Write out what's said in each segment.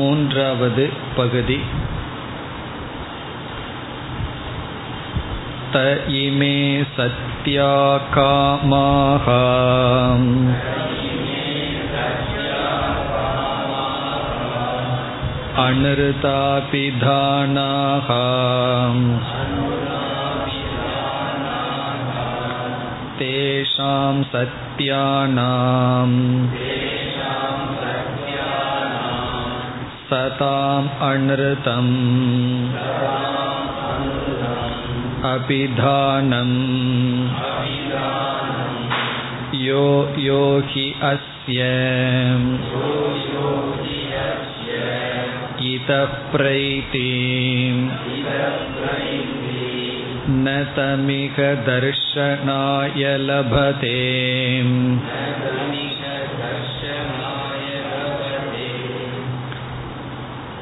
மூன்றாவது பகுதி त इमे सत्या कामाः अनृतापिधानाः तेषां सत्यानाम् सताम् अनृतम् अभिधानम् यो यो हि अस्य इतः प्रैति न तमिह दर्शनाय लभते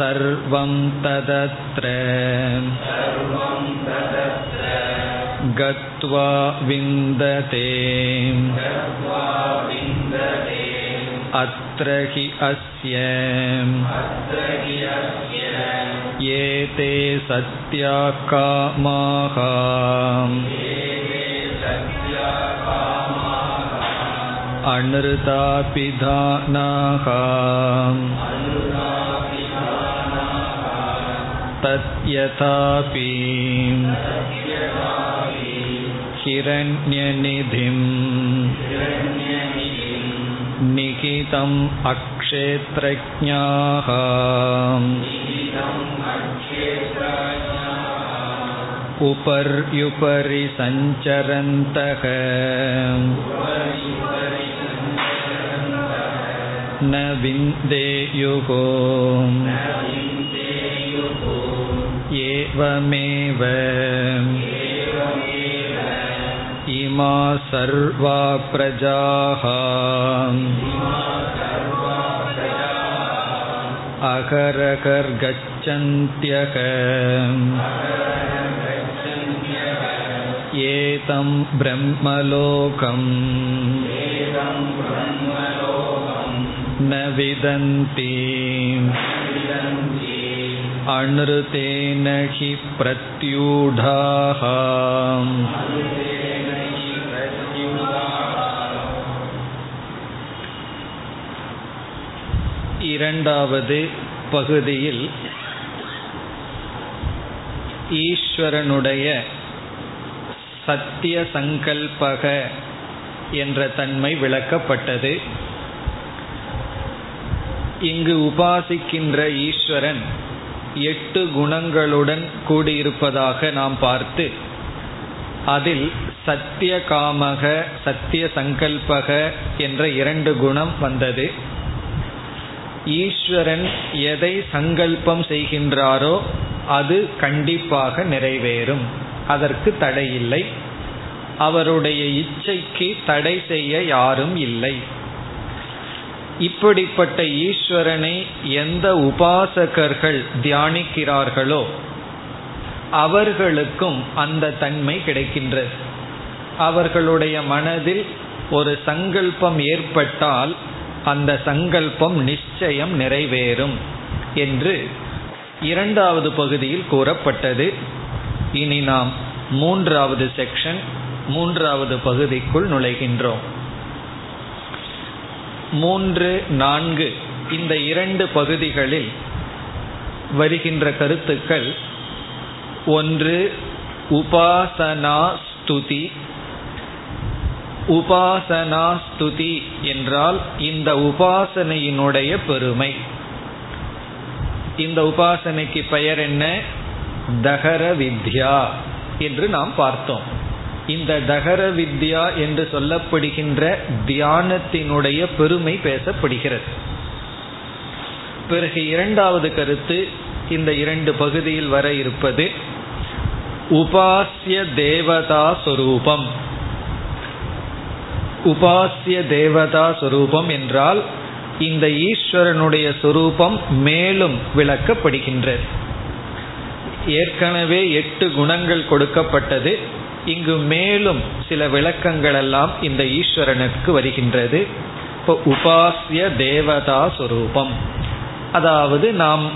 सर्वं तदत्र गत्वा विन्दते अत्र हि अस्य ये ते सत्या कामाः अनृतापिधानाः तद्यथापि हिरण्यनिधिम् निहितम् अक्षेत्रज्ञाः उपर्युपरि सञ्चरन्तः न विन्देयुः एवमेव इमा सर्वा प्रजाः अहरकर्गच्छन्त्यक एतं ब्रह्मलोकम् न विदन्ति अनृतेन हि प्रत्यूढाः இரண்டாவது பகுதியில் ஈஸ்வரனுடைய சத்திய சங்கல்பக என்ற தன்மை விளக்கப்பட்டது இங்கு உபாசிக்கின்ற ஈஸ்வரன் எட்டு குணங்களுடன் கூடியிருப்பதாக நாம் பார்த்து அதில் சத்திய காமக சத்திய சங்கல்பக என்ற இரண்டு குணம் வந்தது. ஈஸ்வரன் எதை சங்கல்பம் செய்கின்றாரோ அது கண்டிப்பாக நிறைவேறும். அதற்கு தடை இல்லை அவருடைய இச்சைக்கு தடை செய்ய யாரும் இல்லை. இப்படிப்பட்ட ஈஸ்வரனை எந்த உபாசகர்கள் தியானிக்கிறார்களோ அவர்களுக்கும் அந்த தன்மை கிடைக்கின்றது. அவர்களுடைய மனதில் ஒரு சங்கல்பம் ஏற்பட்டால் அந்த சங்கல்பம் நிச்சயம் நிறைவேறும் என்று இரண்டாவது பகுதியில் கூறப்பட்டது. இனி நாம் மூன்றாவது செக்ஷன் மூன்றாவது பகுதிக்குள் நுழைகின்றோம். மூன்று நான்கு. இந்த இரண்டு பகுதிகளில் வருகின்ற கருத்துக்கள் ஒன்று உபாசனா ஸ்துதி உபாசனா ஸ்துதி என்றால் இந்த உபாசனையினுடைய பெருமை. இந்த உபாசனைக்கு பெயர் என்ன? தகர வித்யா என்று நாம் பார்த்தோம். இந்த தகர வித்யா என்று சொல்லப்படுகின்ற தியானத்தினுடைய பெருமை பேசப்படுகிறது. பிறகு இரண்டாவது கருத்து இந்த இரண்டு பகுதியில் வர இருப்பது உபாசிய தேவதா சொரூபம். உபாசிய தேவதா சொரூபம் என்றால் இந்த ஈஸ்வரனுடைய சொரூபம் மேலும் விளக்கப்படுகின்றது. ஏற்கனவே எட்டு குணங்கள் கொடுக்கப்பட்டது. இங்கு மேலும் சில விளக்கங்கள் எல்லாம் இந்த ஈஸ்வரனுக்கு வருகின்றது. இப்போ உபாசிய தேவதா சுரூபம். அதாவது நாம்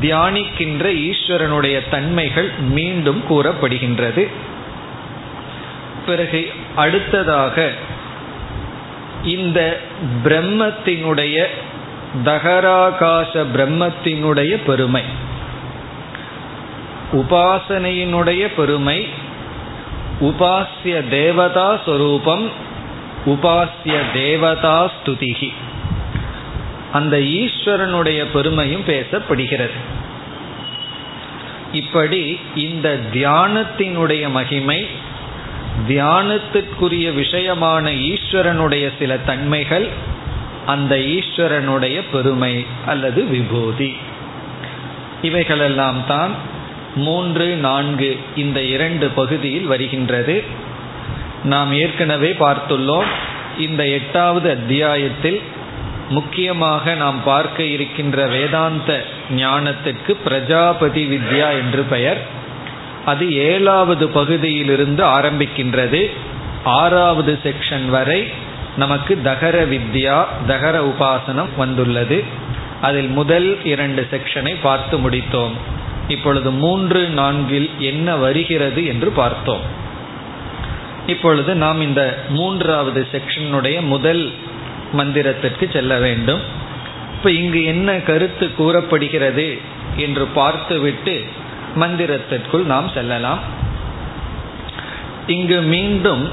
தியானிக்கின்ற ஈஸ்வரனுடைய தன்மைகள் மீண்டும் கூறப்படுகின்றது. பிறகு அடுத்ததாக இந்த பிரம்மத்தினுடைய தகராகாச பிரம்மத்தினுடைய பெருமை. உபாசனையினுடைய பெருமை உபாசிய தேவதா ஸ்வரூபம் உபாசிய தேவதா ஸ்துதிகி அந்த ஈஸ்வரனுடைய பெருமையும் பேசப்படுகிறது. இப்படி இந்த தியானத்தினுடைய மகிமை தியானத்திற்குரிய விஷயமான ஈஸ்வரனுடைய சில தன்மைகள் அந்த ஈஸ்வரனுடைய பெருமை அல்லது விபூதி. இவைகளெல்லாம் தான் மூன்று நான்கு இந்த இரண்டு பகுதியில் வருகின்றது. நாம் ஏற்கனவே பார்த்துள்ளோம் இந்த எட்டாவது அத்தியாயத்தில் முக்கியமாக நாம் பார்க்க இருக்கின்ற வேதாந்த ஞானத்திற்கு பிரஜாபதி வித்யா என்று பெயர். அது ஏழாவது பகுதியிலிருந்து ஆரம்பிக்கின்றது. ஆறாவது செக்ஷன் வரை நமக்கு தகர வித்யா தகர உபாசனம் வந்துள்ளது. அதில் முதல் இரண்டு செக்ஷனை பார்த்து முடித்தோம். இப்பொழுது மூன்று நான்கில் என்ன வருகிறது என்று பார்த்தோம். இப்பொழுது நாம் இந்த மூன்றாவது செக்ஷனுடைய முதல் மந்திரத்திற்கு செல்ல வேண்டும். இப்போ இங்கு என்ன கருத்து கூறப்படுகிறது என்று பார்த்துவிட்டு மந்திரத்திற்குள் நாம் செல்லலாம். இங்கு மீண்டும்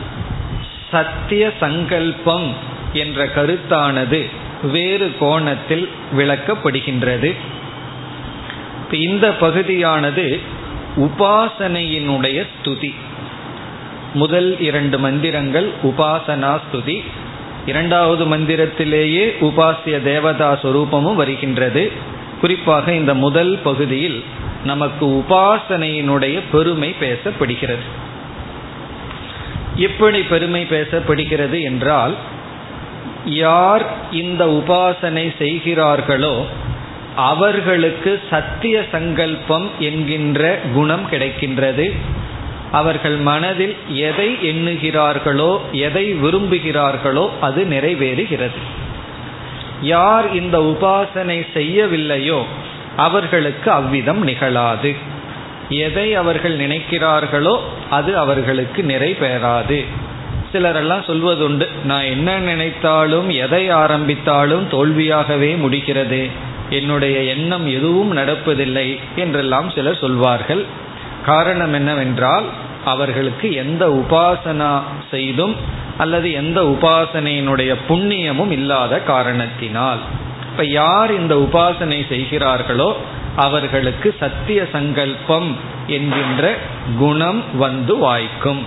சத்திய சங்கல்பம் என்ற கருத்தானது வேறு கோணத்தில் விளக்கப்படுகின்றது. இந்த பகுதியானது உபாசனையினுடைய ஸ்துதி முதல் இரண்டு மந்திரங்கள் உபாசனா ஸ்துதி இரண்டாவது மந்திரத்திலேயே உபாசிய தேவதா சொரூபமும் வருகின்றது. குறிப்பாக இந்த முதல் பகுதியில் நமக்கு உபாசனையினுடைய பெருமை பேசப்படுகிறது. எப்படி பெருமை பேசப்படுகிறது என்றால் யார் இந்த உபாசனை செய்கிறார்களோ அவர்களுக்கு சத்திய சங்கல்பம் என்கின்ற குணம் கிடைக்கின்றது. அவர்கள் மனதில் எதை எண்ணுகிறார்களோ எதை விரும்புகிறார்களோ அது நிறைவேறுகிறது. யார் இந்த உபாசனை செய்யவில்லையோ அவர்களுக்கு அவ்விதம் நிகழாது. எதை அவர்கள் நினைக்கிறார்களோ அது அவர்களுக்கு நிறைவேறாது. சிலரெல்லாம் சொல்வதுண்டு நான் என்ன நினைத்தாலும் எதை ஆரம்பித்தாலும் தோல்வியாகவே முடிகிறது. என்னுடைய எண்ணம் எதுவும் நடப்பதில்லை என்றெல்லாம் சிலர் சொல்வார்கள். காரணம் என்னவென்றால் அவர்களுக்கு எந்த உபாசனா செய்தும் அல்லது எந்த உபாசனையினுடைய புண்ணியமும் இல்லாத காரணத்தினால். இப்ப யார் இந்த உபாசனை செய்கிறார்களோ அவர்களுக்கு சத்திய சங்கல்பம் என்கின்ற குணம் வந்து வாய்க்கும்.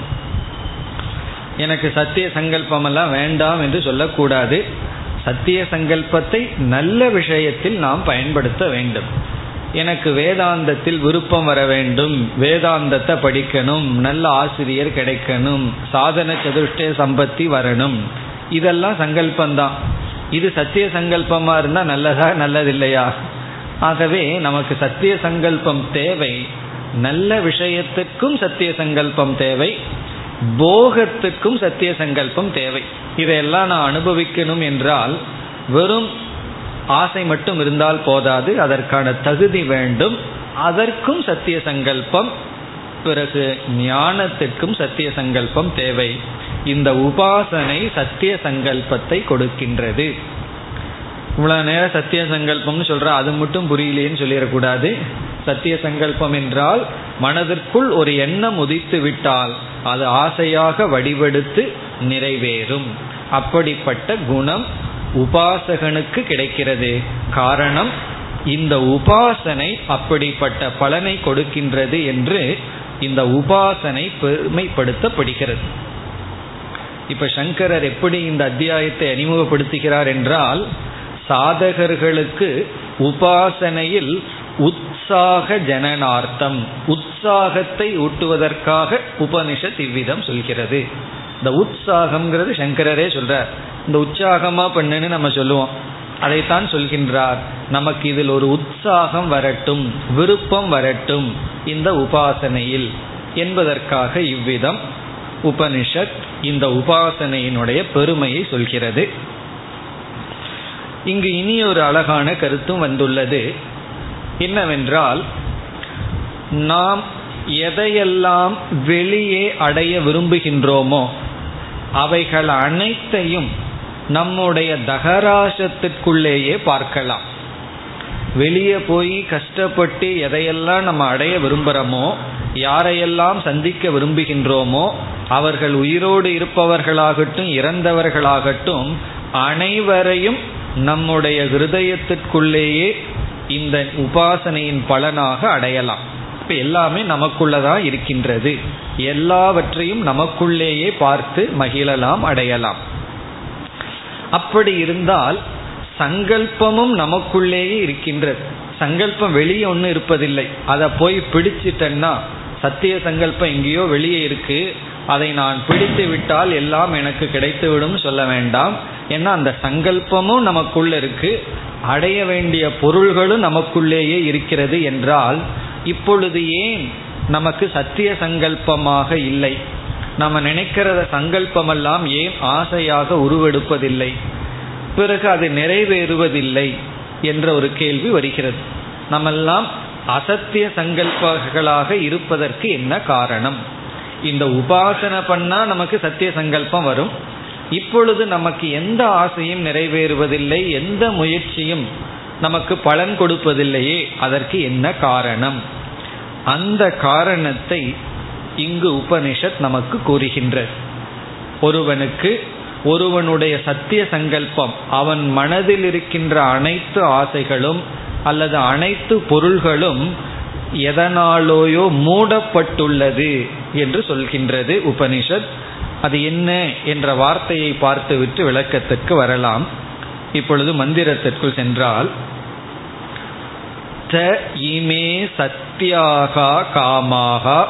எனக்கு சத்திய சங்கல்பம் எல்லாம் வேண்டாம் என்று சொல்லக்கூடாது. சத்திய சங்கல்பத்தை நல்ல விஷயத்தில் நாம் பயன்படுத்த வேண்டும். எனக்கு வேதாந்தத்தில் விருப்பம் வர வேண்டும். வேதாந்தத்தை படிக்கணும். நல்ல ஆசிரியர் கிடைக்கணும். சாதன சதுஷ்டய சம்பத்தி வரணும். இதெல்லாம் சங்கல்பந்தான் இது சத்திய சங்கல்பமா இருந்தா நல்லதா நல்லதில்லையா? ஆகவே நமக்கு சத்திய சங்கல்பம் தேவை. நல்ல விஷயத்துக்கும் சத்திய சங்கல்பம் தேவை. போகத்துக்கும் சத்திய சங்கல்பம் தேவை. இதையெல்லாம் நான் அனுபவிக்கணும் என்றால் வெறும் ஆசை மட்டும் இருந்தால் போதாது அதற்கான தகுதி வேண்டும். அதற்கும் சத்திய சங்கல்பம் பிறகு ஞானத்திற்கும் சத்திய சங்கல்பம் தேவை. இந்த உபாசனை சத்திய சங்கல்பத்தை கொடுக்கின்றது. இவ்வளவு நேரம் சத்திய சங்கல்பம்னு சொல்ற அது மட்டும் புரியலேன்னு சொல்லிடக்கூடாது. சத்திய சங்கல்பம் என்றால் மனதிற்குள் ஒரு எண்ணம் உதித்து விட்டால் அது ஆசையாக வடிவெடுத்து நிறைவேறும். அப்படிப்பட்ட குணம் உபாசகனுக்கு கிடைக்கிறது. காரணம் இந்த உபாசனை அப்படிப்பட்ட பலனை கொடுக்கின்றது என்று இந்த உபாசனை பெருமைப்படுத்தப்படுகிறது. இப்ப சங்கரர் எப்படி இந்த அத்தியாயத்தை அறிமுகப்படுத்துகிறார் என்றால் சாதகர்களுக்கு உபாசனையில் உற்சாக ஜனனார்த்தம் உற்சாகத்தை ஊட்டுவதற்காக உபனிஷத் இவ்விதம் சொல்கிறது. இந்த உற்சாகம்ங்கிறது சங்கரரே சொல்றார். இந்த உற்சாகமா பண்ணுன்னு நம்ம சொல்லுவோம். அதைத்தான் சொல்கின்றார். நமக்கு இதில் ஒரு உற்சாகம் வரட்டும் விருப்பம் வரட்டும் இந்த உபாசனையில். என்பதற்காக இவ்விதம் உபனிஷத் இந்த உபாசனையினுடைய பெருமையை சொல்கிறது. இங்கு இனி ஒரு அழகான கருத்தும் வந்துள்ளது. என்னவென்றால் நாம் எதையெல்லாம் வெளியே அடைய விரும்புகின்றோமோ அவைகள் அனைத்தையும் நம்முடைய தகராசத்திற்குள்ளேயே பார்க்கலாம். வெளியே போய் கஷ்டப்பட்டு எதையெல்லாம் நம்ம அடைய விரும்புகிறோமோ யாரையெல்லாம் சந்திக்க விரும்புகின்றோமோ அவர்கள் உயிரோடு இருப்பவர்களாகட்டும் இறந்தவர்களாகட்டும் அனைவரையும் நம்முடைய ஹிருதயத்திற்குள்ளேயே இந்த உபாசனையின் பலனாக அடையலாம். இப்போ எல்லாமே நமக்குள்ளதான் இருக்கின்றது. எல்லாவற்றையும் நமக்குள்ளேயே பார்த்து மகிழலாம் அடையலாம். அப்படி இருந்தால் சங்கல்பமும் நமக்குள்ளேயே இருக்கின்றது. சங்கல்பம் வெளியே ஒன்றும் இருப்பதில்லை. அதை போய் பிடிச்சிட்டேன்னா சத்திய சங்கல்பம் எங்கேயோ வெளியே இருக்கு. அதை நான் பிடித்து விட்டால் எல்லாம் எனக்கு கிடைத்துவிடும் சொல்ல வேண்டாம். ஏன்னா அந்த சங்கல்பமும் நமக்குள்ள இருக்கு. அடைய வேண்டிய பொருள்களும் நமக்குள்ளேயே இருக்கிறது என்றால் இப்பொழுது ஏன் நமக்கு சத்திய சங்கல்பமாக இல்லை. நம்ம நினைக்கிறத சங்கல்பமெல்லாம் ஏன் ஆசையாக உருவெடுப்பதில்லை? பிறகு அது நிறைவேறுவதில்லை என்ற ஒரு கேள்வி வருகிறது. நம்மெல்லாம் அசத்திய சங்கல்பங்களாக இருப்பதற்கு என்ன காரணம்? இந்த உபாசனை பண்ணா நமக்கு சத்திய சங்கல்பம் வரும். இப்பொழுது நமக்கு எந்த ஆசையும் நிறைவேறுவதில்லை எந்த முயற்சியும் நமக்கு பலன் கொடுப்பதில்லையே அதற்கு என்ன காரணம்? அந்த காரணத்தை இங்கு உபனிஷத் நமக்கு கூறுகின்றது. ஒருவனுக்கு ஒருவனுடைய சத்திய சங்கல்பம் அவன் மனதில் இருக்கின்ற அனைத்து ஆசைகளும் அல்லது அனைத்து பொருள்களும் எதனாலோயோ மூடப்பட்டுள்ளது என்று சொல்கின்றது உபனிஷத். அது என்ன என்ற வார்த்தையை பார்த்துவிட்டு விளக்கத்திற்கு வரலாம். இப்பொழுது மந்திரத்திற்குள் சென்றால் த இமே சத்தியாகா காமாகா.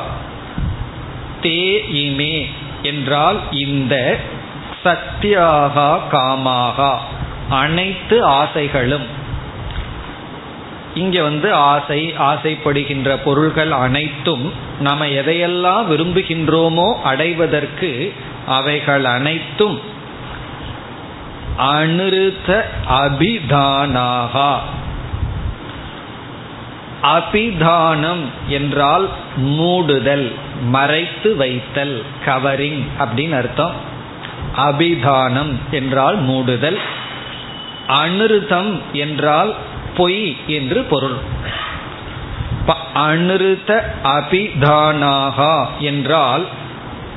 தே இமே என்றால் இந்த சத்தியாகா காமாகா. அனைத்து ஆசைகளும். இங்க வந்து ஆசை ஆசைப்படுகின்ற பொருள்கள் அனைத்தும் நம்ம எதையெல்லாம் விரும்புகின்றோமோ அடைவதற்கு அவைகள் அனைத்தும் அனுருத்த அபிதானாகா. அபிதானம் என்றால் மூடுதல் மறைத்து வைத்தல் கவரிங் அப்படின்னு அர்த்தம். அபிதானம் என்றால் மூடுதல் அனிருத்தம் என்றால் பொய் என்று பொருள். அனிருத்த அபிதானாகா என்றால்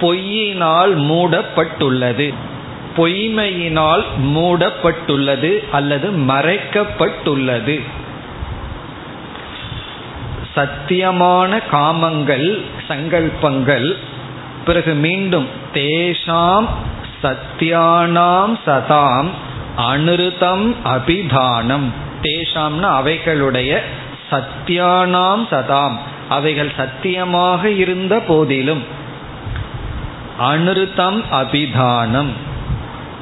பொய்யினால் மூடப்பட்டுள்ளது பொய்மையினால் மூடப்பட்டுள்ளது அல்லது மறைக்கப்பட்டுள்ளது. சத்தியமான காமங்கள் சங்கல்பங்கள் பிறகு மீண்டும் தேஷாம் சத்தியானாம் சதாம் அனுருதம் அபிதானம். தேஷாம்னா அவைகளுடைய சத்தியானாம் சதாம். அவைகள் சத்தியமாக இருந்த போதிலும் அனிருத்தம் அபிதானம்.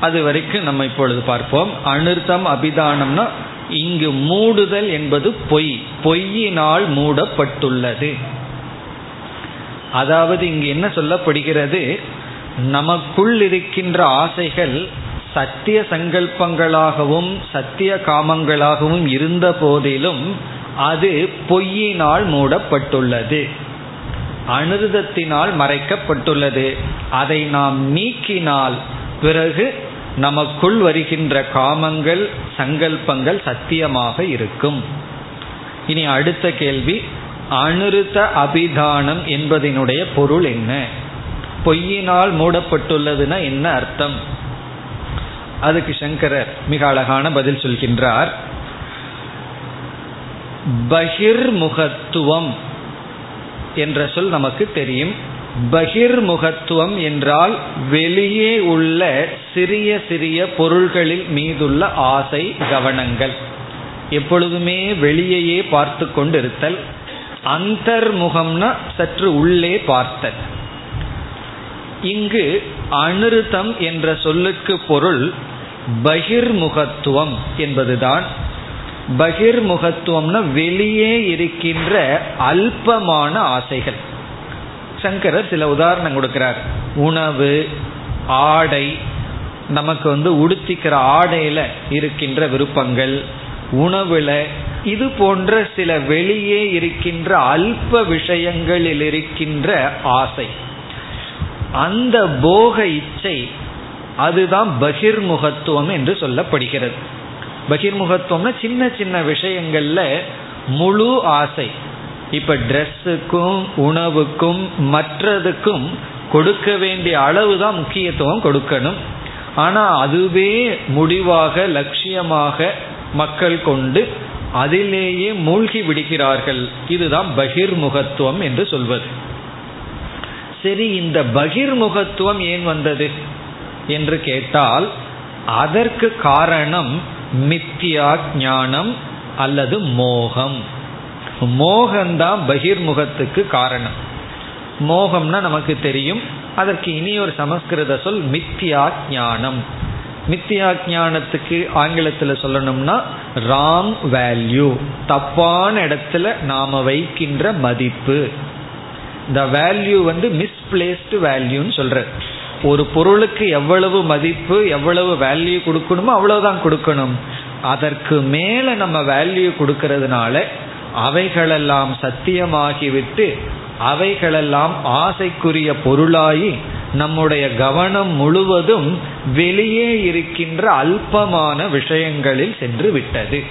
அது வரைக்கும் நம்ம இப்பொழுது பார்ப்போம். அனிருத்தம் அபிதானம்னா இங்கு மூடுதல் என்பது பொய். பொய்யினால் மூடப்பட்டுள்ளது. அதாவது இங்கு என்ன சொல்லப்படுகிறது? நமக்குள் இருக்கின்ற ஆசைகள் சத்திய சங்கல்பங்களாகவும் சத்திய காமங்களாகவும் இருந்த போதிலும் அது பொய்யினால் மூடப்பட்டுள்ளது. அனுதத்தினால் மறைக்கப்பட்டுள்ளது. அதை நாம் நீக்கினால் பிறகு நமக்குள் வருகின்ற காமங்கள் சங்கல்பங்கள் சத்தியமாக இருக்கும். இனி அடுத்த கேள்வி அனுருத்த அபிதானம் என்பதனுடைய பொருள் என்ன? பொய்யினால் மூடப்பட்டுள்ளதுன்னா என்ன அர்த்தம்? அதுக்கு சங்கரர் மிக அழகான பதில் சொல்கின்றார். பகிர்முகத்துவம் என்ற சொல் நமக்கு தெரியும். பகிர்முகத்துவம் என்றால் வெளியே உள்ள சிறிய சிறிய பொருள்களில் மீதுள்ள ஆசை கவனங்கள். எப்பொழுதுமே வெளியையே பார்த்து கொண்டிருத்தல் அந்தர்முகம்னா சற்று உள்ளே பார்த்தல். இங்கு அனிருத்தம் என்ற சொல்லுக்கு பொருள் பகிர்முகத்துவம் என்பதுதான். பகிர்முகத்துவம்னா வெளியே இருக்கின்ற அல்பமான ஆசைகள். சங்கரர் சில உதாரணம் கொடுக்கிறார். உணவு ஆடை நமக்கு வந்து உடுத்திக்கிற ஆடையில இருக்கின்ற விருப்பங்கள் உணவுல இது போன்ற சில வெளியே இருக்கின்ற அல்ப விஷயங்களில் இருக்கின்ற ஆசை. அந்த போக இச்சை அதுதான் பகிர்முகத்துவம் என்று சொல்லப்படுகிறது. பகிர்முகத்துவம்னா சின்ன சின்ன விஷயங்கள்ல முழு ஆசை. இப்ப ட்ரெஸ்ஸுக்கும் உணவுக்கும் மற்றதுக்கும் கொடுக்க வேண்டிய அளவு தான் முக்கியத்துவம் கொடுக்கணும். ஆனா அதுவே முடிவாக லட்சியமாக மக்கள் கொண்டு அதிலேயே மூழ்கி விடுகிறார்கள். இதுதான் பகிர்முகத்துவம் என்று சொல்வது. சரி இந்த பகிர்முகத்துவம் ஏன் வந்தது என்று கேட்டால் அதற்கு காரணம் மித்தியா ஞானம் அல்லது மோகம். மோகம்தான் பகிர்முகத்துக்கு காரணம். மோகம்னா நமக்கு தெரியும். அதற்கு இனி ஒரு சமஸ்கிருத சொல் மித்தியா ஞானம் மித்தியா ஞானத்துக்கு ஆங்கிலத்தில் சொல்லணும்னா ராங் வேல்யூ தப்பான இடத்துல நாம வைக்கின்ற மதிப்பு. இந்த வேல்யூ வந்து மிஸ்பிளேஸ்டு வேல்யூன்னு சொல்ற ஒரு பொருளுக்கு எவ்வளவு மதிப்பு எவ்வளவு வேல்யூ கொடுக்கணுமோ அவ்வளவுதான் கொடுக்கணும். அதற்கு மேல நம்ம வேல்யூ கொடுக்கறதுனால அவைகளெல்லாம் சத்தியமாகிவிட்டு அவைகளெல்லாம் ஆசைக்குரிய பொருளாயி நம்முடைய கவனம் முழுவதும் வெளியே இருக்கின்ற அல்பமான விஷயங்களில் சென்று விட்டது.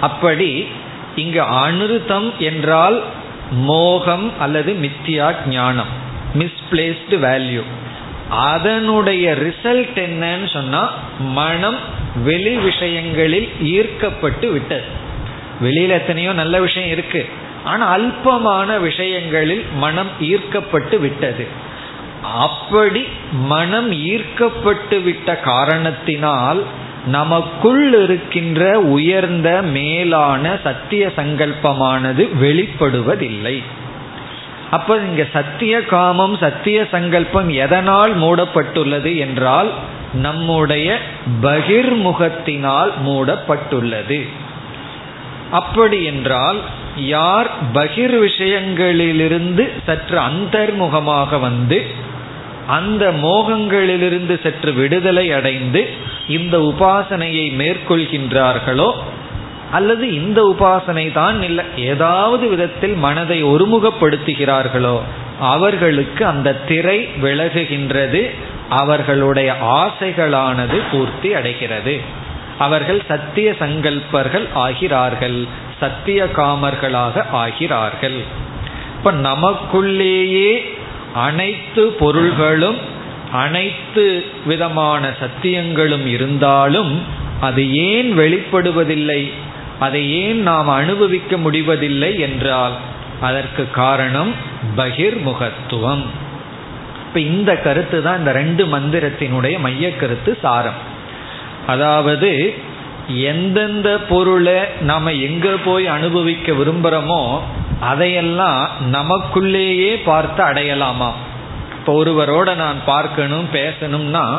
அப்படி இங்கு அனுருத்தம் என்றால் மோகம் அல்லது மித்தியா ஞானம் மிஸ்பிளேஸ்டு வேல்யூ அதனுடைய ரிசல்ட் என்னன்னு சொன்னா மனம் வெளி விஷயங்களில் ஈர்க்கப்பட்டு விட்டது. வெளியில எத்தனையோ நல்ல விஷயம் இருக்கு. ஆனா அல்பமான விஷயங்களில் மனம் ஈர்க்கப்பட்டு விட்டது. அப்படி மனம் ஈர்க்கப்பட்டு விட்ட காரணத்தினால் நமக்குள் இருக்கின்ற உயர்ந்த மேலான சத்திய சங்கல்பமானது வெளிப்படுவதில்லை. அப்ப இங்க சத்திய காமம் சத்திய சங்கல்பம் எதனால் மூடப்பட்டுள்ளது என்றால் நம்முடைய பகிர்முகத்தினால் மூடப்பட்டுள்ளது. அப்படி என்றால் யார் பகிர் விஷயங்களிலிருந்து சற்று அந்தர்முகமாக வந்து அந்த மோகங்களிலிருந்து சற்று விடுதலை அடைந்து இந்த உபாசனையை மேற்கொள்கின்றார்களோ அல்லது இந்த உபாசனை தான் இல்லை ஏதாவது விதத்தில் மனதை ஒருமுகப்படுத்துகிறார்களோ அவர்களுக்கு அந்த திரை விலகுகின்றது அவர்களுடைய ஆசைகளானது பூர்த்தி அடைகிறது. அவர்கள் சத்திய சங்கல்பர்கள் ஆகிறார்கள். சத்திய காமர்களாக ஆகிறார்கள். இப்ப நமக்குள்ளேயே அனைத்து பொருள்களும் அனைத்து விதமான சத்தியங்களும் இருந்தாலும் அது ஏன் வெளிப்படுவதில்லை? அதை ஏன் நாம் அனுபவிக்க முடிவதில்லை என்றால் அதற்கு காரணம் பகிர்முகத்துவம். இப்ப இந்த கருத்து தான் இந்த ரெண்டு மந்திரத்தினுடைய மைய கருத்து சாரம். அதாவது எந்தெந்த பொருளை நாம் எங்கே போய் அனுபவிக்க விரும்புகிறோமோ அதையெல்லாம் நமக்குள்ளேயே பார்த்து அடையலாமா? இப்போ ஒருவரோட நான் பார்க்கணும் பேசணும்னா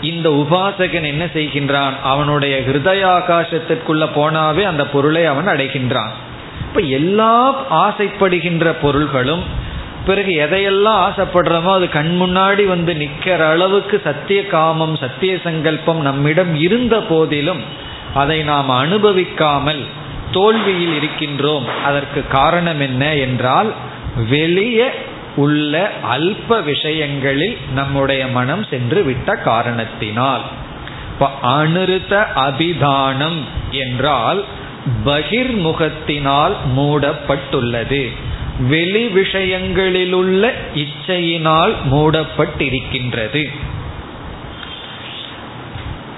இந்த உபாசகன் என்ன செய்கின்றான்? அவனுடைய ஹிருதய ஆகாசத்திற்குள்ளே போனாவே அந்த பொருளை அவன் அடைகின்றான். இப்ப எல்லா ஆசைப்படுகின்ற பொருள்களும் பிறகு எதையெல்லாம் ஆசைப்படுறோமோ அது கண் முன்னாடி வந்து நிற்கிற அளவுக்கு சத்திய காமம் சத்திய சங்கல்பம் நம்மிடம் இருந்த போதிலும் அதை நாம் அனுபவிக்காமல் தோல்வியில் இருக்கின்றோம். அதற்கு காரணம் என்ன என்றால் வெளியே உள்ள அல்ப விஷயங்களில் நம்முடைய மனம் சென்று விட்ட காரணத்தினால். அனுருத்த அபிதானம் என்றால் பகிர்முகத்தினால் மூடப்பட்டுள்ளது. வெளி விஷயங்களிலுள்ள இச்சையினால் மூடப்பட்டிருக்கின்றது.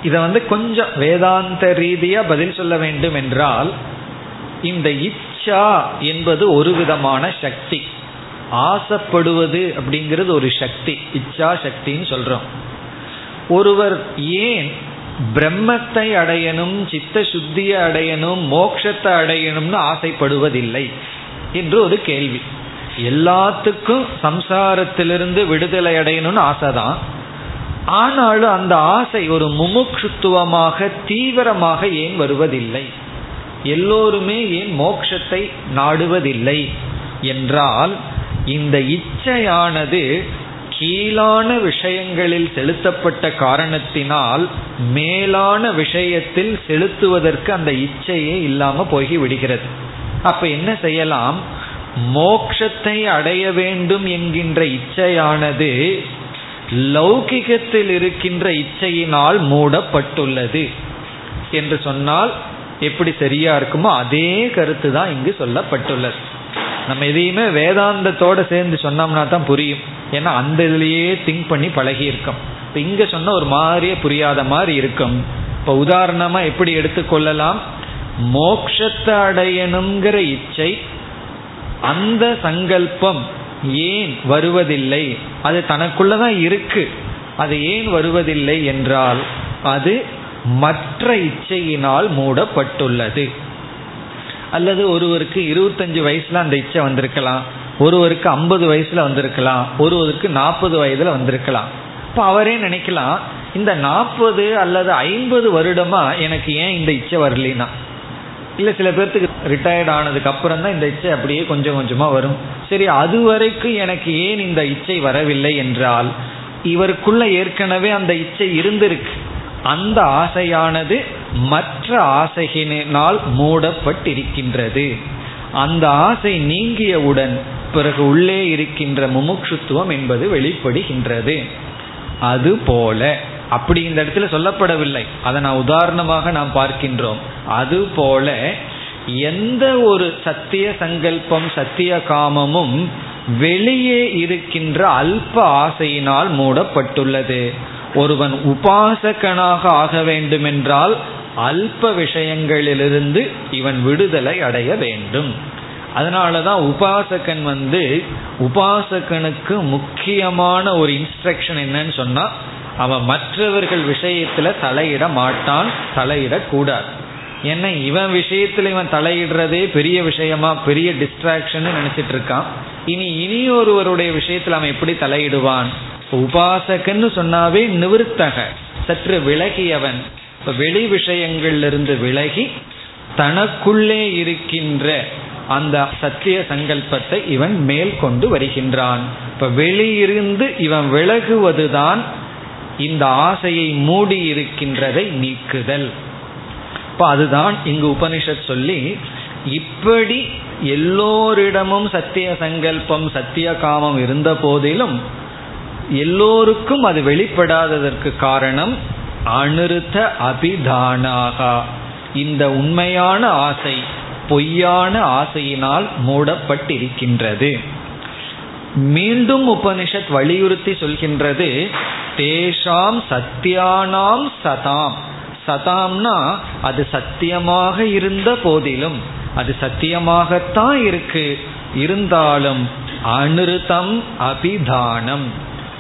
இதை வந்து கொஞ்சம் வேதாந்த ரீதியா பதில் சொல்ல வேண்டும் என்றால் இந்த இச்சா என்பது ஒரு விதமான சக்தி. ஆசைப்படுவது அப்படிங்கிறது ஒரு சக்தி. இச்சா சக்தின்னு சொல்றோம். ஒருவர் ஏன் பிரம்மத்தை அடையணும் சித்த சுத்தியை அடையணும் மோட்சத்தை அடையணும்னு ஆசைப்படுவதில்லை? என்று ஒரு கேள்வி. எல்லாத்துக்கும் சம்சாரத்திலிருந்து விடுதலை அடையணும்னு ஆசைதான். ஆனாலும் அந்த ஆசை ஒரு முமுட்சுத்துவமாக தீவிரமாக ஏன் வருவதில்லை? எல்லோருமே ஏன் மோட்சத்தை நாடுவதில்லை? என்றால் இந்த இச்சையானது கீழான விஷயங்களில் செலுத்தப்பட்ட காரணத்தினால் மேலான விஷயத்தில் செலுத்துவதற்கு அந்த இச்சையே இல்லாம போகி விடுகிறது. அப்ப என்ன செய்யலாம்? மோக்ஷத்தை அடைய வேண்டும் என்கின்ற இச்சையானது லௌகிகத்தில் இருக்கின்ற இச்சையினால் மூடப்பட்டுள்ளது. என்று சொன்னால் எப்படி சரியா இருக்குமோ அதே கருத்து தான் இங்கு சொல்லப்பட்டுள்ளது. நம்ம எதையுமே வேதாந்தத்தோட சேர்ந்து சொன்னோம்னா தான் புரியும். ஏன்னா அந்த இதுலயே திங்க் பண்ணி பழகி இருக்கோம் இப்போ இங்க சொன்ன ஒரு மாதிரியே புரியாத மாதிரி இருக்கும். இப்போ உதாரணமா எப்படி எடுத்துக்கொள்ளலாம்? மோக்ஷத்தை அடையணுங்கிற இச்சை அந்த சங்கல்பம் ஏன் வருவதில்லை? அது தனக்குள்ளதான் இருக்கு. அது ஏன் வருவதில்லை என்றால் அது மற்ற இச்சையினால் மூடப்பட்டுள்ளது. அல்லது ஒருவருக்கு இருபத்தஞ்சு வயசுல அந்த இச்சை வந்திருக்கலாம். ஒருவருக்கு ஐம்பது வயசுல வந்திருக்கலாம். ஒருவருக்கு நாற்பது வயதுல வந்திருக்கலாம். இப்போ அவரே நினைக்கலாம் இந்த நாற்பது அல்லது ஐம்பது வருடமா எனக்கு ஏன் இந்த இச்சை வரலினா இல்லை சில பேர்த்துக்கு ரிட்டையர்ட் ஆனதுக்கு அப்புறம் தான் இந்த இச்சை அப்படியே கொஞ்சம் கொஞ்சமா வரும். சரி அது வரைக்கும் எனக்கு ஏன் இந்த இச்சை வரவில்லை என்றால் இவருக்குள்ள ஏற்கனவே அந்த இச்சை இருந்திருக்கு. அந்த ஆசையானது மற்ற ஆசையினால் மூடப்பட்டிருக்கின்றது. அந்த ஆசை நீங்கியவுடன் பிறகு உள்ளே இருக்கின்ற முமுட்சுத்துவம் என்பது வெளிப்படுகின்றது. அதுபோல அப்படி இந்த இடத்துல சொல்லப்படவில்லை. அதை நான் உதாரணமாக நாம் பார்க்கின்றோம். அதுபோல எந்த ஒரு சத்திய சங்கல்பம் சத்திய காமமும் வெளியே இருக்கின்ற அல்ப ஆசையினால் மூடப்பட்டுள்ளது. ஒருவன் உபாசகனாக ஆக வேண்டுமென்றால் அல்ப விஷயங்களிலிருந்து இவன் விடுதலை அடைய வேண்டும். அதனாலதான் உபாசகன் வந்து உபாசகனுக்கு முக்கியமான ஒரு இன்ஸ்ட்ரக்ஷன் என்னன்னு சொன்னா அவன் மற்றவர்கள் விஷயத்துல தலையிட மாட்டான் தலையிடக்கூடாது. ஏன்னா இவன் விஷயத்துல இவன் தலையிடுறதே பெரிய விஷயமா பெரிய டிஸ்ட்ராக்ஷன் நினைச்சிட்டு இருக்கான். இனி இனி ஒருவருடைய விஷயத்துல அவன் எப்படி தலையிடுவான்? உபாசகன்னு சொன்னாவே நிவிருத்தக. சற்று விலகியவன். இப்ப வெளி விஷயங்களிலிருந்து விலகி தனக்குள்ளே இருக்கின்ற அந்த சத்திய சங்கல்பத்தை இவன் மேல் கொண்டு வருகின்றான். இப்ப வெளியிருந்து இவன் விலகுவதுதான் இந்த ஆசையை மூடி இருக்கின்றதை நீக்குதல். அப்ப அதுதான் இங்கு உபனிஷத் சொல்லி இப்படி எல்லோரிடமும் சத்திய சங்கல்பம் சத்திய காமம் இருந்த போதிலும் எல்லோருக்கும் அது வெளிப்படாததற்கு காரணம் அனிருத்த அபிதானாகா. இந்த உண்மையான ஆசை பொய்யான ஆசையினால் மூடப்பட்டிருக்கின்றது. மீண்டும் உபனிஷத் வலியுறுத்தி சொல்கின்றது தேஷாம் சத்தியானாம் சதாம். சதாம்னா அது சத்தியமாக இருந்த போதிலும் அது சத்தியமாகத்தான் இருக்கு. இருந்தாலும் அனிருத்தம் அபிதானம்.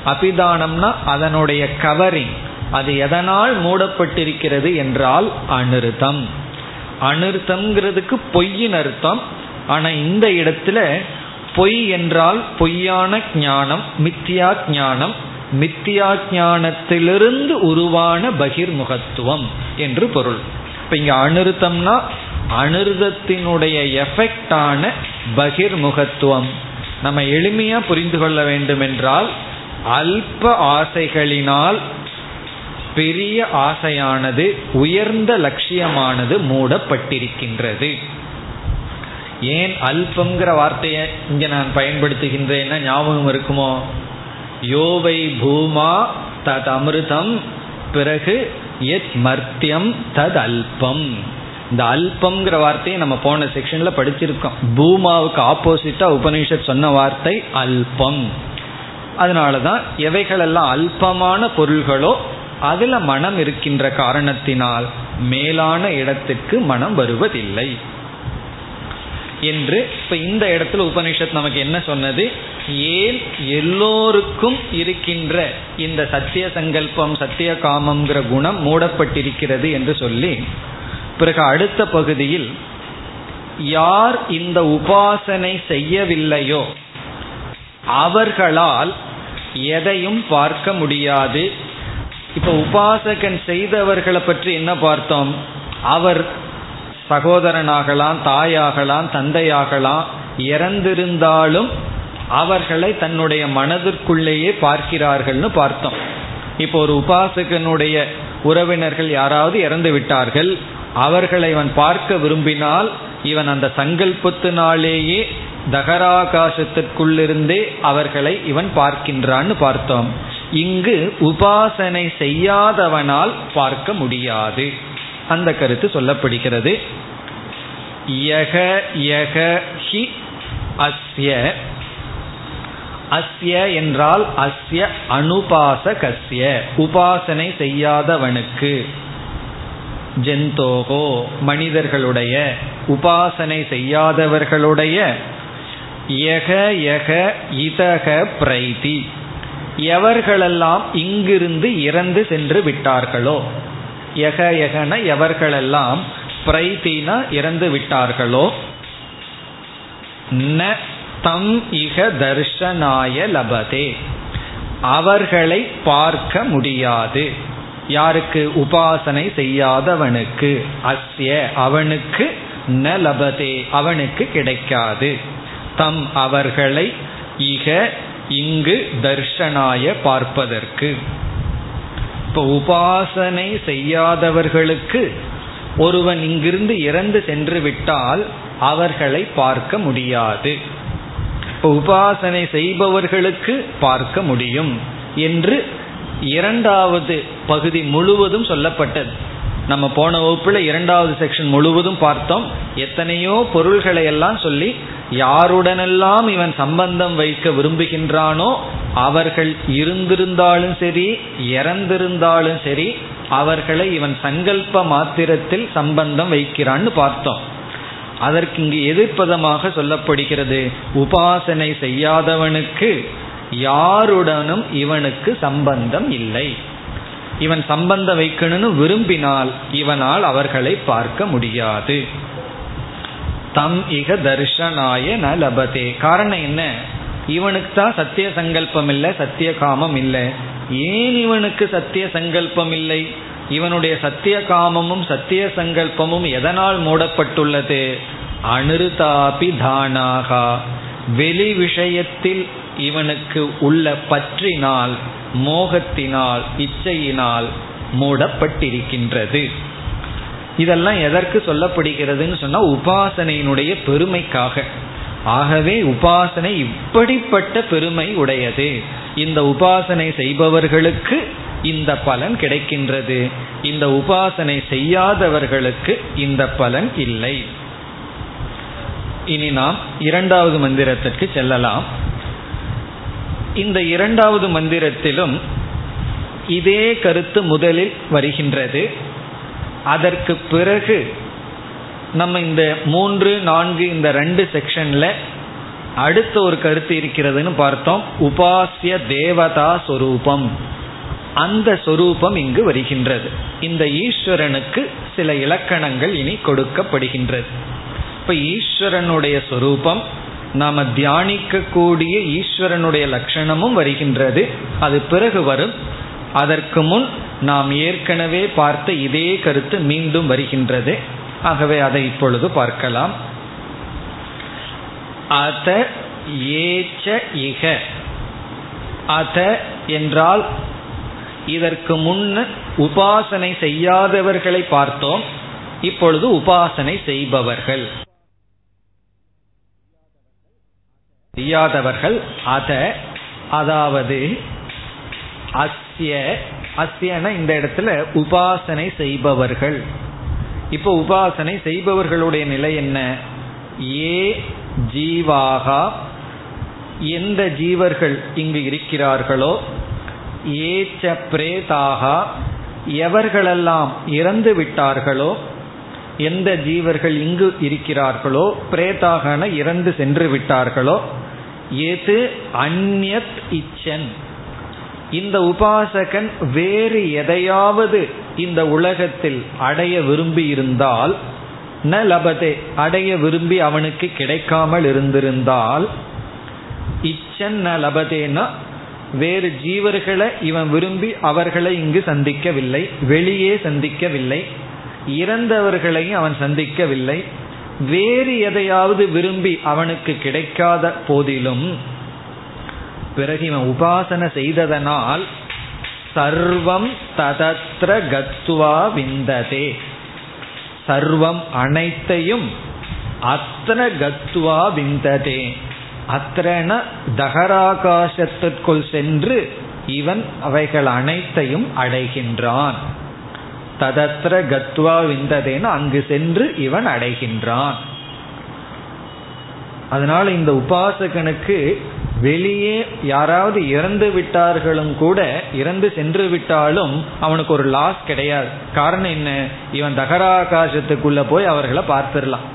அபிதானம்னா அதனுடைய கவரிங் அது எதனால் மூடப்பட்டிருக்கிறது என்றால் அனிருத்தம். அனிருத்தம்ங்கிறதுக்கு பொய்யின் அர்த்தம் ஆனா இந்த இடத்துல பொய் என்றால் பொய்யான ஞானம் மித்தியா ஞானம் மித்தியா ஞானத்திலிருந்து உருவான பகிர்முகத்துவம் என்று பொருள். இப்ப இங்க அனிருத்தம்னா அனிருதத்தினுடைய எஃபெக்டான பகிர்முகத்துவம். நம்ம எளிமையா புரிந்து கொள்ள வேண்டும் என்றால் அல்ப ஆசைகளினால் பெரிய ஆசையானது உயர்ந்த லட்சியமானது மூடப்பட்டிருக்கின்றது. ஏன் அல்பங்கிற வார்த்தையை இங்க நான் பயன்படுத்துகின்றேன்னா ஞாபகம் இருக்குமோ? யோவை பூமா தத் அமிர்தம் பிறகு எத் மர்த்தியம் தத் அல்பம். இந்த அல்பம்ங்கிற வார்த்தையை நம்ம போன செக்ஷன்ல படிச்சிருக்கோம். பூமாவுக்கு ஆப்போசிட்டா உபனிஷத் சொன்ன வார்த்தை அல்பம். அதனாலதான் எவைகளெல்லாம் அல்பமான பொருள்களோ அதுல மனம் இருக்கின்ற காரணத்தினால் மேலான இடத்துக்கு மனம் வருவதில்லை. என்று இப்ப இந்த இடத்துல உபனிஷத் நமக்கு என்ன சொன்னது? ஏன் எல்லோருக்கும் இருக்கின்ற இந்த சத்திய சங்கல்பம் சத்திய காமங்கிற குணம் மூடப்பட்டிருக்கிறது என்று சொல்லி பிறகு அடுத்த பகுதியில் யார் இந்த உபாசனை செய்யவில்லையோ அவர்களால் எதையும் பார்க்க முடியாது. இப்ப உபாசகன் செய்தவர்களை பற்றி என்ன பார்த்தோம்? அவர் சகோதரனாகலாம் தாயாகலாம் தந்தையாகலாம் இறந்திருந்தாலும் அவர்களை தன்னுடைய மனதிற்குள்ளேயே பார்க்கிறார்கள்னு பார்த்தோம். இப்போ ஒரு உபாசகனுடைய உறவினர்கள் யாராவது இறந்து விட்டார்கள் அவர்களை இவன் பார்க்க விரும்பினால் இவன் அந்த சங்கல்பத்தினாலேயே தகராகாசத்திற்குள்ளிருந்தே அவர்களை இவன் பார்க்கின்றான்னு பார்த்தோம். இங்கு உபாசனை செய்யாதவனால் பார்க்க முடியாது. அந்த கருத்து சொல்லப்படுகிறது. யக யக ஹி அஸ்ய. அஸ்ய என்றால் அஸ்ய அனுபாசகஸ்ய உபாசனை செய்யாதவனுக்கு. ஜெந்தோகோ மனிதர்களுடைய உபாசனை செய்யாதவர்களுடைய. யக யக இதக பிரைதி. எவர்களெல்லாம் இங்கிருந்து இறந்து சென்று விட்டார்களோ யக யகன எவர்களெல்லாம் பிரைத்தினா இறந்து விட்டார்களோ? ந தம் இக தர்ஷனாய லபதே. அவர்களை பார்க்க முடியாது. யாருக்கு? உபாசனை செய்யாதவனுக்கு. அஸ்ய அவனுக்கு ந லபதே அவனுக்கு கிடைக்காது. தம் அவர்களை இக இங்கு தர்ஷனாய பார்ப்பதற்கு. இப்போ உபாசனை செய்யாதவர்களுக்கு ஒருவன் இங்கிருந்து இறந்து சென்று விட்டால் அவர்களை பார்க்க முடியாது. இப்போ உபாசனை செய்பவர்களுக்கு பார்க்க முடியும் என்று இரண்டாவது பகுதி முழுவதும் சொல்லப்பட்டது. நம்ம போன வகுப்புல இரண்டாவது செக்ஷன் முழுவதும் பார்த்தோம். எத்தனையோ பொருள்களை எல்லாம் சொல்லி யாருடனெல்லாம் இவன் சம்பந்தம் வைக்க விரும்புகின்றானோ அவர்கள் இருந்திருந்தாலும் சரி இறந்திருந்தாலும் சரி அவர்களை இவன் சங்கல்ப மாத்திரத்தில் சம்பந்தம் வைக்கிறான்னு பார்த்தோம். அதற்கு இங்கு எதிர்ப்பதமாக சொல்லப்படுகிறது உபாசனை செய்யாதவனுக்கு யாருடனும் இவனுக்கு சம்பந்தம் இல்லை. இவன் சம்பந்தம் வைக்கணும்னு விரும்பினால் இவனால் அவர்களை பார்க்க முடியாது. தம் இக தர்ஷனாய ந லபதே. காரணம் என்ன? இவனுக்கு தான் சத்திய சங்கல்பம் இல்லை சத்திய காமம் இல்லை ஏன் இவனுக்கு சத்திய சங்கல்பம் இல்லை இவனுடைய சத்திய காமமும் சத்திய சங்கல்பமும் எதனால் மூடப்பட்டுள்ளது? அனிருதாபி தானாகா. வெளி விஷயத்தில் இவனுக்கு உள்ள பற்றினால் மோகத்தினால் இச்சையினால் மூடப்பட்டிருக்கின்றது. இதெல்லாம் எதற்கு சொல்லப்படுகிறதுன்னு சொன்னா உபாசனையினுடைய பெருமைக்காக. ஆகவே உபாசனை இப்படிப்பட்ட பெருமை உடையது. இந்த உபாசனை செய்பவர்களுக்கு இந்த பலன் கிடைக்கின்றது. இந்த உபாசனை செய்யாதவர்களுக்கு இந்த பலன் இல்லை. இனி நாம் இரண்டாவது மந்திரத்திற்கு செல்லலாம். இந்த இரண்டாவது மந்திரத்திலும் இதே கருத்து முதலில் வருகின்றது. அதற்கு பிறகு நம்ம இந்த மூன்று நான்கு இந்த ரெண்டு செக்ஷன்ல அடுத்த ஒரு கருத்து இருக்கிறதுன்னு பார்த்தோம். உபாசிய தேவதா சொரூபம். அந்த சொரூபம் இங்கு வருகின்றது. இந்த ஈஸ்வரனுக்கு சில இலக்கணங்கள் இனி கொடுக்கப்படுகின்றது. இப்ப ஈஸ்வரனுடைய சொரூபம் நாம தியானிக்கக்கூடிய ஈஸ்வரனுடைய லட்சணமும் வருகின்றது. அது பிறகு வரும். அதற்கு முன் நாம் ஏற்கனவே பார்த்த இதே கருத்து மீண்டும் வருகின்றது. ஆகவே அதை இப்பொழுது பார்க்கலாம். அத ஏச்ச இக. அத என்றால் இதற்கு முன் உபாசனை செய்யாதவர்களை பார்த்தோம். இப்பொழுது உபாசனை செய்பவர்கள். செய்யாதவர்கள் அத அதாவது அஸ்ய அஸ்யன இந்த இடத்துல உபாசனை செய்பவர்கள். இப்போ உபாசனை செய்பவர்களுடைய நிலை என்ன? ஏ ஜீவாகா எந்த ஜீவர்கள் இங்கு இருக்கிறார்களோ ஏச்ச பிரேதாகா எவர்களெல்லாம் இறந்து விட்டார்களோ எந்த ஜீவர்கள் இங்கு இருக்கிறார்களோ பிரேதாகன இறந்து சென்று விட்டார்களோ எது அந்யத் இச்சன்? இந்த உபாசகன் வேறு எதையாவது இந்த உலகத்தில் அடைய விரும்பி இருந்தால் ந லபதே அடைய விரும்பி அவனுக்கு கிடைக்காமல் இருந்திருந்தால் இச்சன் ந லபதேனா வேறு ஜீவர்களை இவன் விரும்பி அவர்களை இங்கு சந்திக்கவில்லை வெளியே சந்திக்கவில்லை இறந்தவர்களையும் அவன் சந்திக்கவில்லை வேறு எதையாவது விரும்பி அவனுக்கு கிடைக்காத போதிலும் பிறகு இவன் உபாசனை செய்ததனால் சர்வம் ததத்ர கத்வா விந்ததே. சர்வம் அனைத்தையும் அத்தன கத்வா விந்ததே. அத்தன தகராகாசத்திற்குள் சென்று இவன் அவைகள் அனைத்தையும் அடைகின்றான். ததத்திர கத்வா விந்ததேன்னு அங்கு சென்று இவன் அடைகின்றான். அதனால இந்த உபாசகனுக்கு வெளியே யாராவது இறந்து விட்டார்களும் கூட இறந்து சென்று விட்டாலும் அவனுக்கு ஒரு லாஸ் கிடையாது. காரணம் என்ன? இவன் தகராகாசத்துக்குள்ள போய் அவர்களை பார்த்துடலாம்.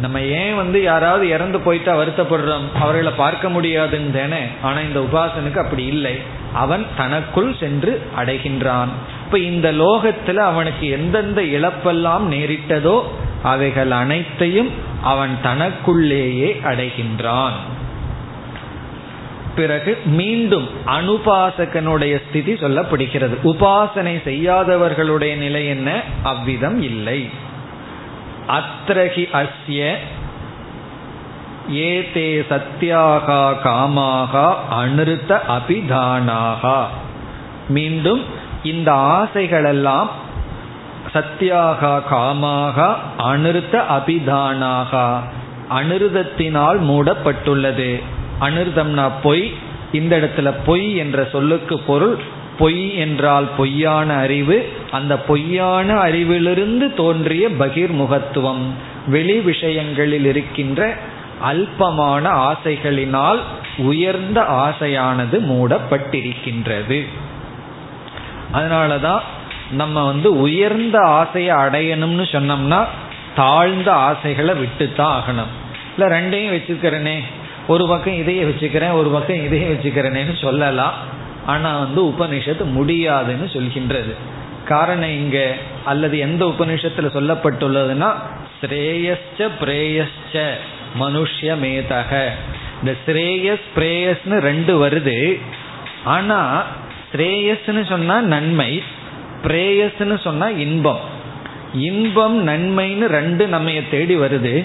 நம்ம ஏன் வந்து யாராவது இறந்து போயிட்டா வருத்தப்படுறோம்? அவர்களை பார்க்க முடியாதுன்னு தானே? ஆனா இந்த உபாசனுக்கு அப்படி இல்லை. அவன் தனக்குள் சென்று அடைகின்றான். இப்ப இந்த லோகத்துல அவனுக்கு எந்தெந்த இழப்பெல்லாம் நேரிட்டதோ அவைகள் அனைத்தையும் அவன் தனக்குள்ளேயே அடைகின்றான். பிறகு மீண்டும் அனுபாசகனுடைய ஸ்திதி சொல்லப்படுகிறது. உபாசனை செய்யாதவர்களுடைய நிலை என்ன? அவ்விதம் இல்லை. அத்திரகி அஸ்ய ஏதே சத்தியாகா காமாக அனிருத்த அபிதானாகா. மீண்டும் இந்த ஆசைகளெல்லாம் சத்தியாக காமாக அனிருத்த அபிதானாக. அனிருதத்தினால் மூடப்பட்டுள்ளது. அனிருதம்னா பொய். இந்த இடத்துல பொய் என்ற சொல்லுக்கு பொருள் பொய் என்றால் பொய்யான அறிவு. அந்த பொய்யான அறிவிலிருந்து தோன்றிய பகிர்முகத்துவம். வெளி விஷயங்களில் இருக்கின்ற அல்பமான ஆசைகளினால் உயர்ந்த ஆசையானது மூடப்பட்டிருக்கின்றது. அதனாலதான் நம்ம வந்து உயர்ந்த ஆசையை அடையணும்னு சொன்னோம்னா தாழ்ந்த ஆசைகளை விட்டுத்தான் ஆகணும். இல்லை ரெண்டையும் வச்சுக்கிறேனே. ஒரு பக்கம் இதையே வச்சுக்கிறேன் ஒரு பக்கம் இதையே வச்சுக்கிறேனேன்னு சொல்லலாம். ஆனால் வந்து உபனிஷத்து முடியாதுன்னு சொல்கின்றது. காரணம் இங்கே அல்லது எந்த உபநிஷத்தில் சொல்லப்பட்டுள்ளதுன்னா ஸ்ரேயஸ்ச பிரேயஸ்ச மனுஷ்ய மேதக. இந்த ஸ்ரேயஸ் பிரேயஸ்னு ரெண்டு வருது. ஆனால் ஸ்ரேயஸ்னு சொன்னால் நன்மை பிரேயஸ்னு சொன்னா இன்பம். இன்பம் நன்மைன்னு ரெண்டு நம்ம தேடி வருது.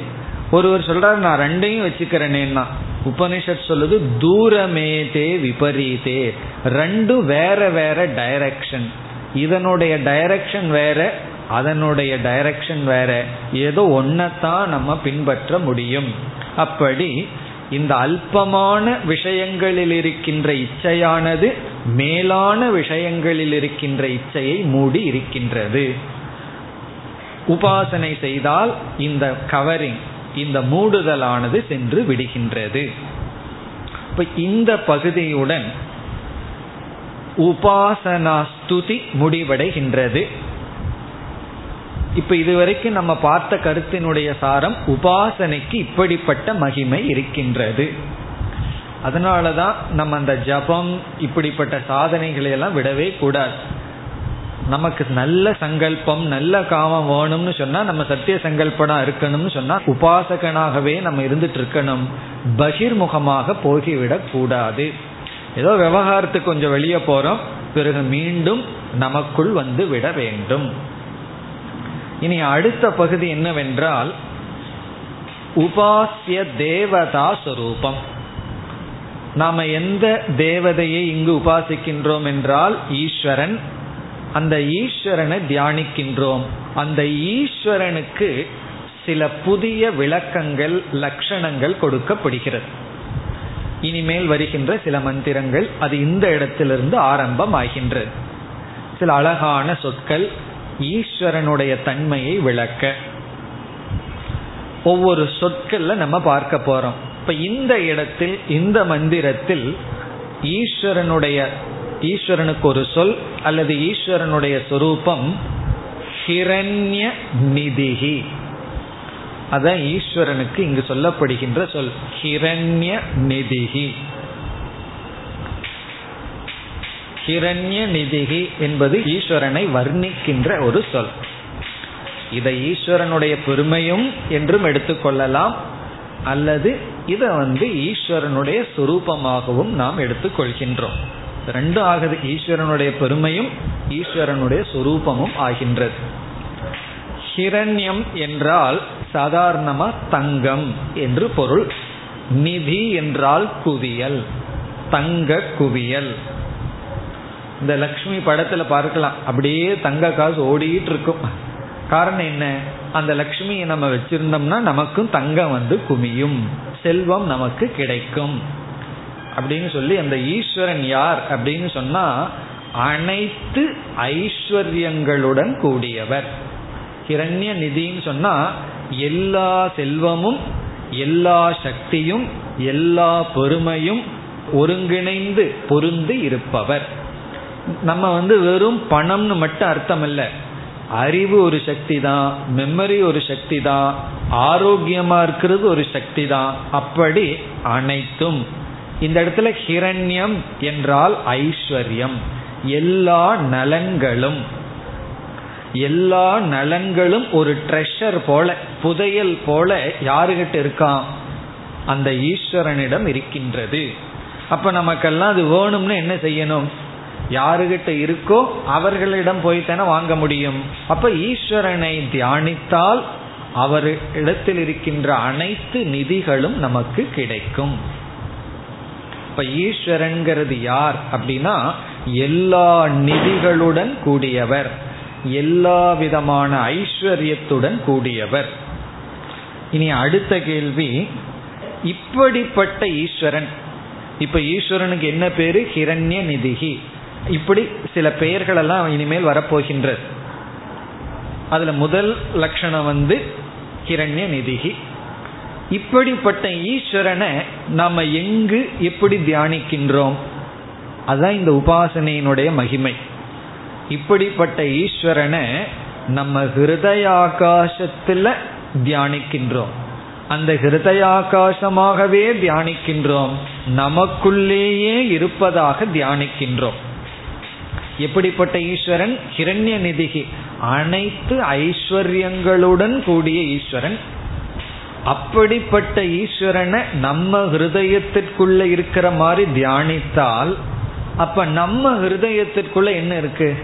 ஒருவர் சொல்றாரு நான் ரெண்டையும் வச்சுக்கிறேனேன்னா. உபனிஷத் சொல்லுது தூரமேதே விபரீதே. ரெண்டு வேற வேற டைரக்ஷன் இதனுடைய டைரக்ஷன் வேற அதனுடைய டைரக்ஷன் வேற. ஏதோ ஒன்னத்தான் நம்ம பின்பற்ற முடியும். அப்படி இந்த அல்பமான விஷயங்களில் இருக்கின்ற இச்சையானது மேலான விஷயங்களில் இருக்கின்ற இச்சையை மூடி இருக்கின்றது. உபாசனை செய்தால் இந்த கவரிங் இந்த மூடுதலானது சென்று விடுகின்றது. இப்ப இந்த பகுதியுடன் உபாசனா ஸ்துதி முடிவடைகின்றது. இப்ப இதுவரைக்கும் நம்ம பார்த்த கருத்தினுடைய சாரம் உபாசனைக்கு இப்படிப்பட்ட மகிமை இருக்கின்றது. அதனாலதான் நம்ம அந்த ஜபம் இப்படிப்பட்ட சாதனைகளை எல்லாம் விடவே கூடாது. நமக்கு நல்ல சங்கல்பம் நல்ல காமம் வேணும்னு சொன்னா நம்ம சத்திய சங்கல்பனா இருக்கணும்னு சொன்னா உபாசகனாகவே நம்ம இருந்துட்டு இருக்கணும். பகிர்முகமாக போகிவிடக் கூடாது. ஏதோ விவகாரத்துக்கு கொஞ்சம் வெளியே போறோம் பிறகு மீண்டும் நமக்குள் வந்து விட வேண்டும். இனி அடுத்த பகுதி என்னவென்றால் உபாசிய தேவதா சுரூபம். நாம எந்த தேவதையை இங்கு உபாசிக்கின்றோம் என்றால் ஈஸ்வரன். அந்த ஈஸ்வரனை தியானிக்கின்றோம். அந்த ஈஸ்வரனுக்கு சில புதிய விளக்கங்கள் லட்சணங்கள் கொடுக்கப்படுகிறது. இனிமேல் வருகின்ற சில மந்திரங்கள் அது இந்த இடத்திலிருந்து ஆரம்பம் ஆகின்றது சில அழகான சொற்கள் ஈஸ்வரனுடைய தன்மையை விளக்க. ஒவ்வொரு சொற்கள்ல நம்ம பார்க்க போறோம். இப்ப இந்த இடத்தில் இந்த மந்திரத்தில் ஈஸ்வரனுடைய ஈஸ்வரனுக்கு ஒரு சொல் அல்லது ஈஸ்வரனுடைய சொரூபம் ஹிரண்ய நிதிகி அதான் ஈஸ்வரனுக்கு இங்கு சொல்லப்படுகின்ற சொல். ஹிரண்ய நிதிகி ஹிரண்ய நிதிகி என்பது ஈஸ்வரனை வர்ணிக்கின்ற ஒரு சொல். இதை ஈஸ்வரனுடைய பெருமையும் என்றும் எடுத்துக்கொள்ளலாம் அல்லது இதை வந்து ஈஸ்வரனுடைய சுரூபமாகவும் நாம் எடுத்துக்கொள்கின்றோம். ரெண்டும் ஆகுது. ஈஸ்வரனுடைய பெருமையும் ஈஸ்வரனுடைய சுரூபமும் ஆகின்றது. ஹிரண்யம் என்றால் சாதாரணமா தங்கம் என்று பொருள். நிதி என்றால் குவியல். தங்க குவியல். இந்த லக்ஷ்மி படத்துல பார்க்கலாம். அப்படியே தங்க காசு ஓடிட்டு இருக்கும். காரணம் என்ன? அந்த லக்ஷ்மியை நம்ம வச்சிருந்தோம்னா நமக்கும் தங்கம் வந்து குமியும் செல்வம் நமக்கு கிடைக்கும். அப்படின்னு சொல்லி அந்த ஈஸ்வரன் யார் அப்படின்னு சொன்னா அனைத்து ஐஸ்வர்யங்களுடன் கூடியவர். கிரண்ய நிதின்னு சொன்னா எல்லா செல்வமும் எல்லா சக்தியும் எல்லா பொறுமையும் ஒருங்கிணைந்து பொருந்து இருப்பவர். நம்ம வந்து வெறும் பணம்னு மட்டும் அர்த்தம் இல்லை. அறிவு ஒரு சக்தி தான் மெமரி ஒரு சக்தி தான் ஆரோக்கியமா இருக்கிறது ஒரு சக்தி தான் அப்படி அனைத்தும். இந்த இடத்துல ஹிரண்யம் என்றால் ஐஸ்வர்யம். எல்லா நலன்களும் எல்லா நலன்களும் ஒரு ட்ரெஷர் போல புதையல் போல யாருகிட்ட இருக்கான் அந்த ஈஸ்வரனிடம் இருக்கின்றது. அப்ப நமக்கெல்லாம் அது வேணும்னு என்ன செய்யணும்? யாருகிட்ட இருக்கோ அவர்களிடம் போய்த்தானே வாங்க முடியும். அப்ப ஈஸ்வரனை தியானித்தால் அவர் இடத்தில் இருக்கின்ற அனைத்து நிதிகளும் நமக்கு கிடைக்கும். இப்ப ஈஸ்வரன்கிறது யார் அப்படின்னா எல்லா நிதிகளுடன் கூடியவர். எல்லா விதமான ஐஸ்வர்யத்துடன் கூடியவர். இனி அடுத்த கேள்வி இப்படிப்பட்ட ஈஸ்வரன். இப்ப ஈஸ்வரனுக்கு என்ன பேரு? ஹிரண்ய நிதிகி இப்படி சில பெயர்கள் எல்லாம் இனிமேல் வரப்போகின்றது அதுல முதல் லட்சணம் வந்து கிரண்ய நிதிகி இப்படிப்பட்ட ஈஸ்வரனை நாம எங்கு எப்படி தியானிக்கின்றோம்? அதுதான் இந்த உபாசனையினுடைய மகிமை. இப்படிப்பட்ட ஈஸ்வரனை நம்ம ஹிருதயாகாசத்துல தியானிக்கின்றோம். அந்த ஹிருதயாகாசமாகவே தியானிக்கின்றோம். நமக்குள்ளேயே இருப்பதாக தியானிக்கின்றோம். எப்படிப்பட்ட ஈஸ்வரன்? ஹிரண்ய நிதிகி அனைத்து ஐஸ்வர்யங்களுடன் கூடிய ஈஸ்வரன். அப்படிப்பட்ட ஈஸ்வரனை நம்ம ஹிருதயத்திற்குள்ள இருக்கிற மாதிரி தியானித்தால் அப்ப நம்ம ஹிருதயத்திற்குள்ள என்ன இருக்கு?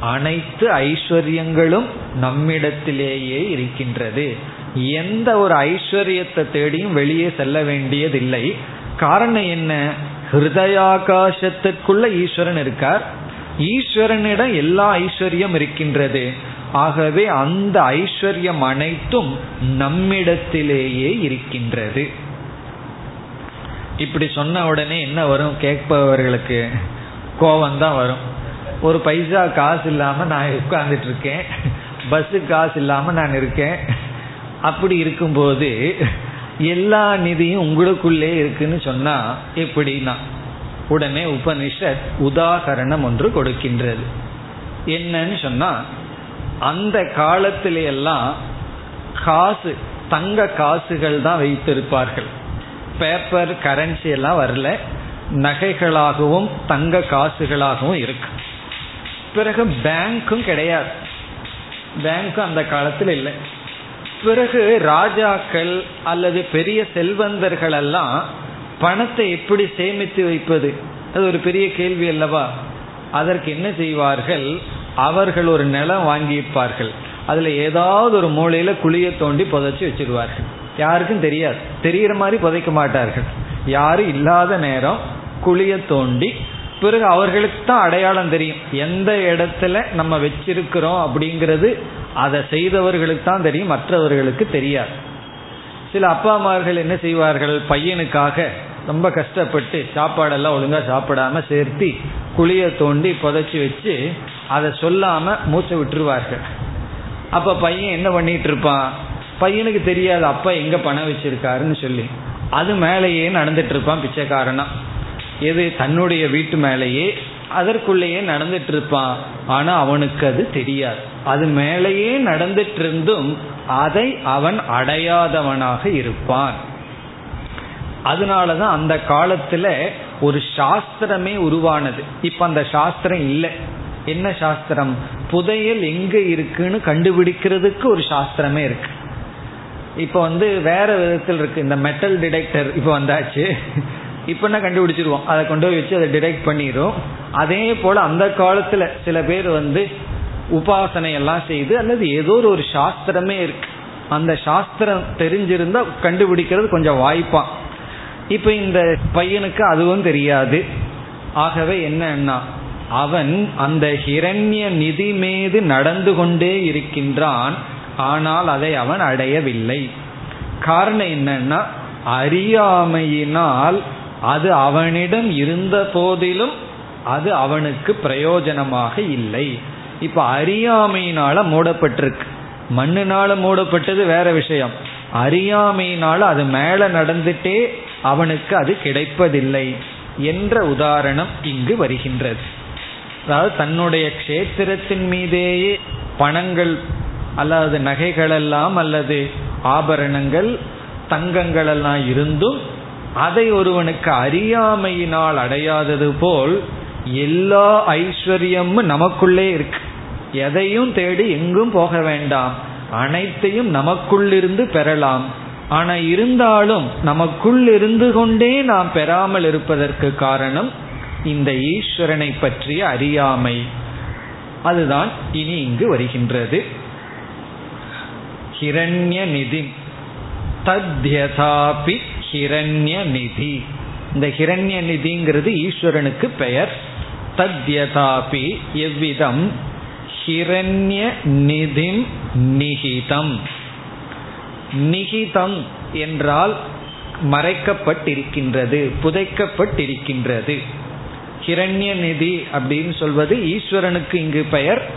அனைத்து ஐஸ்வர்யங்களும் நம்மிடத்திலேயே இருக்கின்றது. எந்த ஒரு ஐஸ்வர்யத்தை தேடியும் வெளியே செல்ல வேண்டியதில்லை. காரணம் என்ன? ஹிருதயாகாசத்திற்குள்ள ஈஸ்வரன் இருக்கார். ஈஸ்வரனிடம் எல்லா ஐஸ்வர்யம் இருக்கின்றது. ஆகவே அந்த ஐஸ்வர்யம் அனைத்தும் நம்மிடத்திலேயே இருக்கின்றது. இப்படி சொன்ன உடனே என்ன வரும் கேட்பவர்களுக்கு? கோபம் தான் வரும். ஒரு பைசா காசு இல்லாம நான் உட்கார்ந்துட்டு இருக்கேன் பஸ்ஸு காசு இல்லாம நான் இருக்கேன். அப்படி இருக்கும்போது எல்லா நிதியும் உங்களுக்குள்ளே இருக்குன்னு சொன்னா எப்படின்னா உடனே உபனிஷத் உதாகரணம் ஒன்று கொடுக்கின்றது. என்னன்னு சொன்னா அந்த காலத்தில எல்லாம் காசு தங்க காசுகள் தான் வைத்திருப்பார்கள். பேப்பர் கரன்சி எல்லாம் வரல. நகைகளாகவும் தங்க காசுகளாகவும் இருக்கு. பிறகு பேங்க்கும் கிடையாது. பேங்க்கும் அந்த காலத்தில் இல்லை. பிறகு ராஜாக்கள் அல்லது பெரிய செல்வந்தர்கள் எல்லாம் பணத்தை எப்படி சேமித்து வைப்பது? அது ஒரு பெரிய கேள்வி அல்லவா? அதற்கு என்ன செய்வார்கள்? அவர்கள் ஒரு நிலம் வாங்கியிருப்பார்கள். அதில் ஏதாவது ஒரு மூலையில் குழியை தோண்டி புதைச்சி வச்சிருவார்கள். யாருக்கும் தெரியாது. தெரிகிற மாதிரி புதைக்க மாட்டார்கள். யாரும் இல்லாத நேரம் குழியை தோண்டி பிறகு அவர்களுக்கு தான் அடையாளம் தெரியும். எந்த இடத்துல நம்ம வச்சிருக்கிறோம் அப்படிங்கிறது அதை செய்தவர்களுக்கு தான் தெரியும் மற்றவர்களுக்கு தெரியாது. சில அப்பா அம்மார்கள் என்ன செய்வார்கள்? பையனுக்காக ரொம்ப கஷ்டப்பட்டு சாப்பாடெல்லாம் ஒழுங்கா சாப்பிடாம சேர்த்தி குழிய தோண்டி புதைச்சி வச்சு அதை சொல்லாம மூச்சை விட்டுருவார்கள். அப்ப பையன் என்ன பண்ணிட்டு இருப்பான்? பையனுக்கு தெரியாது அப்பா எங்க பணம் வச்சிருக்காருன்னு சொல்லி அது மேலேயே நடந்துட்டு இருப்பான் பிச்சைக்காரனா. எது? தன்னுடைய வீட்டு மேலேயே அதற்குள்ளேயே நடந்துட்டு இருப்பான். ஆனா அவனுக்கு அது தெரியாது. அது மேலேயே நடந்துட்டு இருந்தும் அதை அவன் அடையாதவனாக இருப்பான். அதனாலதான் அந்த காலத்துல ஒரு சாஸ்திரமே உருவானது. இப்ப அந்த சாஸ்திரம் இல்லை. என்ன சாஸ்திரம்? புதையல் எங்க இருக்குன்னு கண்டுபிடிக்கிறதுக்கு ஒரு சாஸ்திரமே இருக்கு. இப்ப வந்து வேற விதத்தில் இருக்கு. இந்த மெட்டல் டிடெக்டர் இப்ப வந்தாச்சு. இப்ப என்ன கண்டுபிடிச்சிருவோம்? அதை கொண்டு போய் வச்சு அதை டிடெக்ட் பண்ணிடும் அதே போல அந்த காலத்துல சில பேர் வந்து உபாசனை எல்லாம் செய்து அல்லது ஏதோ ஒரு சாஸ்திரமே இருக்கு. அந்த சாஸ்திரம் தெரிஞ்சிருந்தா கண்டுபிடிக்கிறது கொஞ்சம் வாய்ப்பான் இப்ப இந்த பையனுக்கு அதுவும் தெரியாது. ஆகவே என்னன்னா அவன் அந்த ஹிரண்ய நிதி மீது நடந்து கொண்டே இருக்கின்றான் ஆனால் அதை அவன் அடையவில்லை. காரணம் என்னன்னா அறியாமையினால் அது அவனிடம் இருந்த போதிலும் அது அவனுக்கு பிரயோஜனமாக இல்லை. இப்ப அறியாமையினால மூடப்பட்டிருக்கு. மண்ணுனால மூடப்பட்டது வேற விஷயம். அறியாமையினால அது மேல நடந்துட்டே அவனுக்கு அது கிடைப்பதில்லை என்ற உதாரணம் இங்கு வருகின்றது. அதாவது தன்னுடைய கஷேத்திரத்தின் மீதேயே பணங்கள் அல்லது நகைகளெல்லாம் அல்லது ஆபரணங்கள் தங்கங்கள் எல்லாம் இருந்தும் அதை ஒருவனுக்கு அறியாமையினால் அடையாதது போல் எல்லா ஐஸ்வர்யமும் நமக்குள்ளே இருக்கு. எதையும் தேடி எங்கும் போக வேண்டாம். அனைத்தையும் நமக்குள்ளிருந்து பெறலாம். ஆனா இருந்தாலும் நமக்குள் இருந்து கொண்டே நாம் பெறாமல் இருப்பதற்கு காரணம் இந்த ஈஸ்வரனை பற்றிய அறியாமை. அதுதான் இனி இங்கு வருகின்றது. ஹிரண்ய நிதி தத்யதாபி ஹிரண்ய நிதி இந்த ஹிரண்ய நிதிங்கிறது ஈஸ்வரனுக்கு பெயர். தத்யதாபி எவ்விதம் ஹிரண்ய நிதிம் நிகிதம் நிகிதம் என்றால் மறைக்கப்பட்டிருக்கின்றது புதைக்கப்பட்டிருக்கின்றது. ஹிரண்ய நிதி அப்படின்னு சொல்வது ஈஸ்வரனுக்கு இங்கு பெயர்.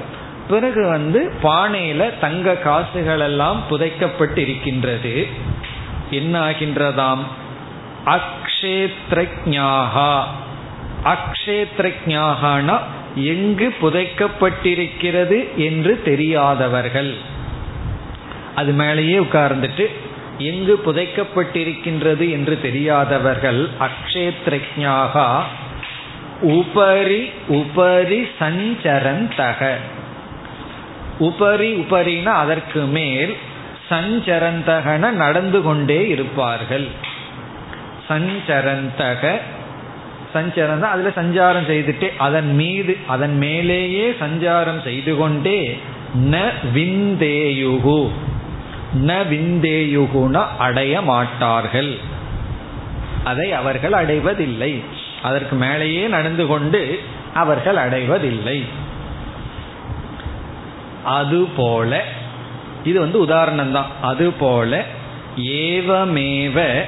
பிறகு வந்து பானையில தங்க காசுகள் எல்லாம் புதைக்கப்பட்டிருக்கின்றது. என்ன ஆகின்றதாம் அக்ஷேத்ரஜாகனா எங்கு புதைக்கப்பட்டிருக்கிறது என்று தெரியாதவர்கள். அது மேலேயே உட்கார்ந்துட்டு எங்கு புதைக்கப்பட்டிருக்கின்றது என்று தெரியாதவர்கள் அக்ஷேத்ரஜாகா உபரி உபரி சஞ்சரந்தக. உபரி உபரினா அதற்கு மேல் சஞ்சரந்தகன நடந்து கொண்டே இருப்பார்கள். சஞ்சரந்தக சஞ்சரந்த அதுல சஞ்சாரம் செய்துட்டே அதன் மீது அதன் மேலேயே சஞ்சாரம் செய்து கொண்டே ந விந்தேயுகு. ந விந்தேயுகுன அடைய மாட்டார்கள். அதை அவர்கள் அடைவதில்லை. அதற்கு மேலேயே நடந்து கொண்டு அவர்கள் அடைவதில்லை. அதுபோல இது வந்து உதாரணம் தான் அதுபோல ஏவமேவ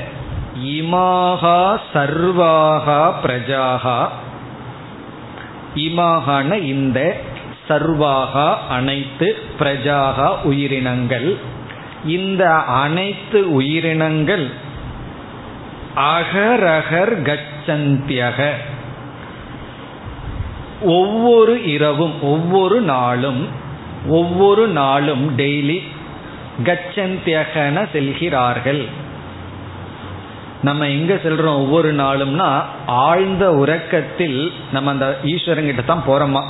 இமாகா சர்வாகா பிரஜாகா இமாகான இந்த சர்வாகா அனைத்து பிரஜாகா உயிரினங்கள். இந்த அனைத்து உயிரினங்கள் அகரகர் கச்சந்தியக. ஒவ்வொரு இரவும் ஒவ்வொரு நாளும் ஒவ்வொரு நாளும் டெய்லி கச்சந்தியகன செல்கிறார்கள். நம்ம எங்க செல்றோம் ஒவ்வொரு நாளும்னா ஆழ்ந்த உறக்கத்தில் நம்ம அந்த ஈஸ்வரங்கிட்ட தான் போறோமா?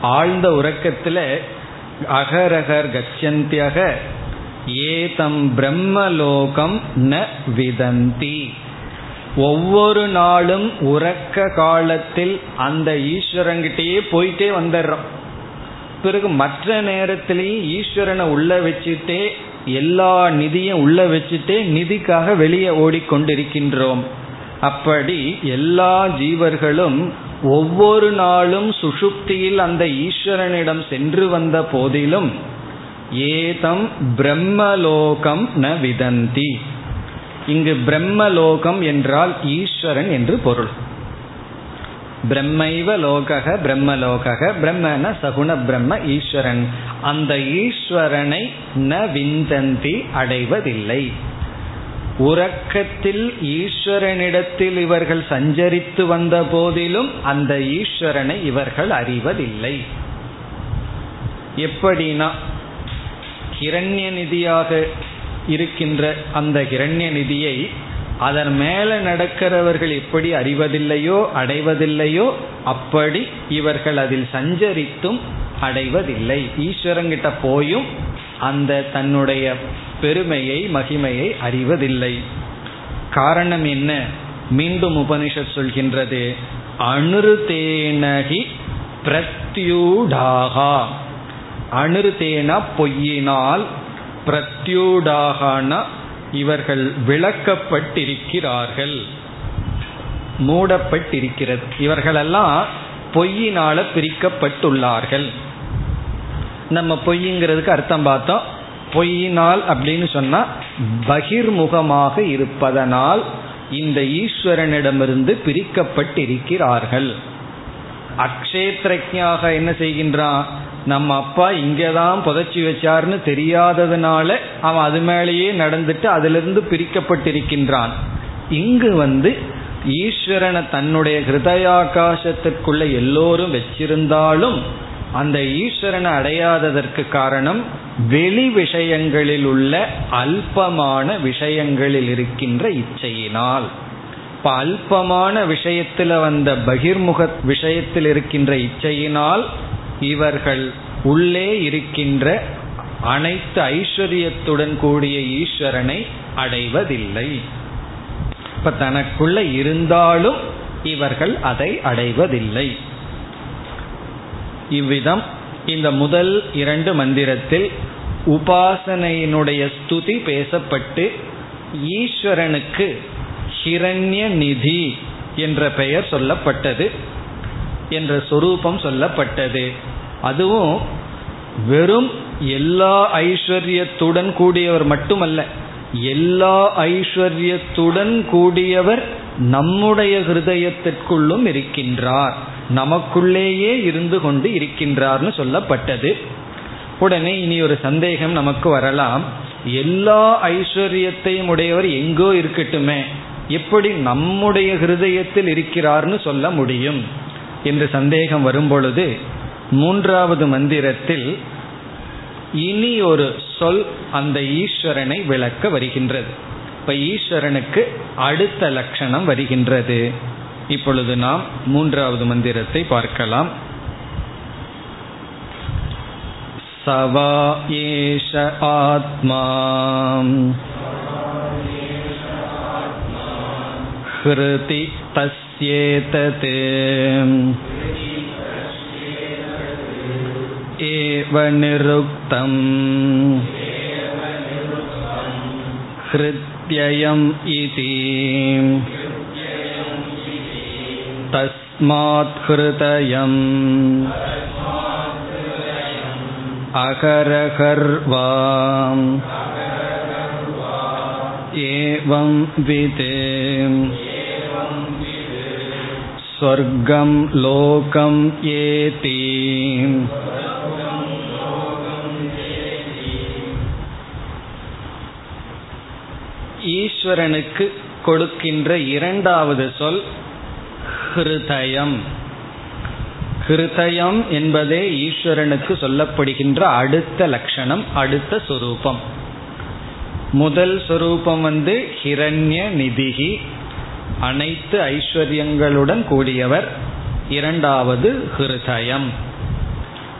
ஆழ்ந்த உறக்கத்துல அகரகர் கச்சந்தியக ஏதம் பிரம்மலோகம் ந விதந்தி. ஒவ்வொரு நாளும் உறக்க காலத்தில் அந்த ஈஸ்வரங்கிட்டயே போயிட்டே வந்துடுறோம். பிறகு மற்ற நேரத்திலையும் ஈஸ்வரனை உள்ள வச்சுட்டே எல்லா நிதியும் உள்ள வச்சுட்டே நிதிக்காக வெளியே ஓடிக்கொண்டிருக்கின்றோம். அப்படி எல்லா ஜீவர்களும் ஒவ்வொரு நாளும் சுஷுப்தியில் அந்த ஈஸ்வரனிடம் சென்று வந்த போதிலும் ஏதம் பிரம்மலோகம் ந விதந்தி. இங்கு பிரம்மலோகம் என்றால் ஈஸ்வரன் என்று பொருள். பிரம்மைவ லோகக பிரம்மலோகக பிரம்மன சகுண பிரம்ம ஈஸ்வரன். அந்த ஈஸ்வரனை ந விந்தந்தி அடைவதில்லை. உறக்கத்தில் ஈஸ்வரனிடத்தில் இவர்கள் சஞ்சரித்து வந்த போதிலும் அந்த ஈஸ்வரனை இவர்கள் அறிவதில்லை. எப்படினா ஹிரண்ய நிதியாக இருக்கின்ற அந்த ஹிரண்ய நிதியை அதன் மேல நடக்கிறவர்கள் எப்படி அறிவதில்லையோ அடைவதில்லையோ அப்படி இவர்கள் அதில் சஞ்சரித்தும் அடைவதில்லை. ஈஸ்வரங்கிட்ட போயும் அந்த தன்னுடைய பெருமையை மகிமையை அறிவதில்லை. காரணம் என்ன? மீண்டும் உபனிஷத் சொல்கின்றது அனுருதேனகி பிரத்யூடாகா. அனுருதேன பொய்யினால் பிரத்யூடாகனா இவர்கள் விளக்கப்பட்டிருக்கிறார்கள். மூடப்பட்டிருக்கிறது. இவர்களெல்லாம் பொய்யினால பிரிக்கப்பட்டுள்ளார்கள். நம்ம பொய்ங்கிறதுக்கு அர்த்தம் பார்த்தோம் பொய்யினால் அப்படின்னு சொன்னா பகிர்முகமாக இருப்பதனால் இந்த ஈஸ்வரனிடமிருந்து பிரிக்கப்பட்டிருக்கிறார்கள். அக்ஷேத்ரஜாக என்ன செய்கின்றான்? நம்ம அப்பா இங்கதான் புதைச்சி வச்சார்னு தெரியாததுனால அவன் அது மேலேயே நடந்துட்டு அதிலிருந்து பிரிக்கப்பட்டிருக்கின்றான். இங்கு வந்து ஈஸ்வரனை தன்னுடைய ஹிருதயாகாசத்திற்குள்ள எல்லோரும் வச்சிருந்தாலும் அந்த ஈஸ்வரனை அடையாததற்கு காரணம் வெளி விஷயங்களில் உள்ள அல்பமான விஷயங்களில் இருக்கின்ற இச்சையினால். இப்ப அல்பமான விஷயத்துல வந்த பகிர்முக விஷயத்தில் இருக்கின்ற இச்சையினால் இவர்கள் உள்ளே இருக்கின்ற அனைத்து ஐஸ்வர்யத்துடன் கூடிய ஈஸ்வரனை அடைவதில்லை. இப்ப தனக்குள்ள இருந்தாலும் இவர்கள் அதை அடைவதில்லை. இவ்விதம் இந்த முதல் இரண்டு மந்திரத்தில் உபாசனையினுடைய ஸ்துதி பேசப்பட்டு ஈஸ்வரனுக்கு ஹிரண்ய நிதி என்ற பெயர் சொல்லப்பட்டது என்ற சொரூபம் சொல்லப்பட்டது. அதுவும் வெறும் எல்லா ஐஸ்வர்யத்துடன் கூடியவர் மட்டுமல்ல எல்லா ஐஸ்வர்யத்துடன் கூடியவர் நம்முடைய ஹிருதயத்திற்குள்ளும் இருக்கின்றார். நமக்குள்ளேயே இருந்து கொண்டு இருக்கின்றார்னு சொல்லப்பட்டது. உடனே இனி ஒரு சந்தேகம் நமக்கு வரலாம். எல்லா ஐஸ்வர்யத்தையும் உடையவர் எங்கோ இருக்கட்டுமே எப்படி நம்முடைய ஹிருதயத்தில் இருக்கிறார்னு சொல்ல முடியும்? என்று சந்தேகம் வரும்பொழுது மூன்றாவது மந்திரத்தில் இனி ஒரு சொல் அந்த ஈஸ்வரனை விளக்க வருகின்றது. இப்ப ஈஸ்வரனுக்கு அடுத்த லட்சணம் வருகின்றது. இப்பொழுது நாம் மூன்றாவது மந்திரத்தை பார்க்கலாம். சவா ஏஷ ஆத்மா. ஹிருதி தஸ்யேததே. एव निरुक्तम् हृत्ययम् इति तस्मात् हृतयम् अकरकर्वा एवं विते स्वर्गं लोकम् येति ஈஸ்வரனுக்கு கொடுக்கின்ற இரண்டாவது சொல் ஹிருதயம். ஹிருதயம் என்பதே ஈஸ்வரனுக்கு சொல்லப்படுகின்ற அடுத்த லட்சணம் அடுத்த சொரூபம். முதல் சொரூபம் வந்து ஹிரண்ய நிதிகி அனைத்து ஐஸ்வர்யங்களுடன் கூடியவர் இரண்டாவது ஹிருதயம்.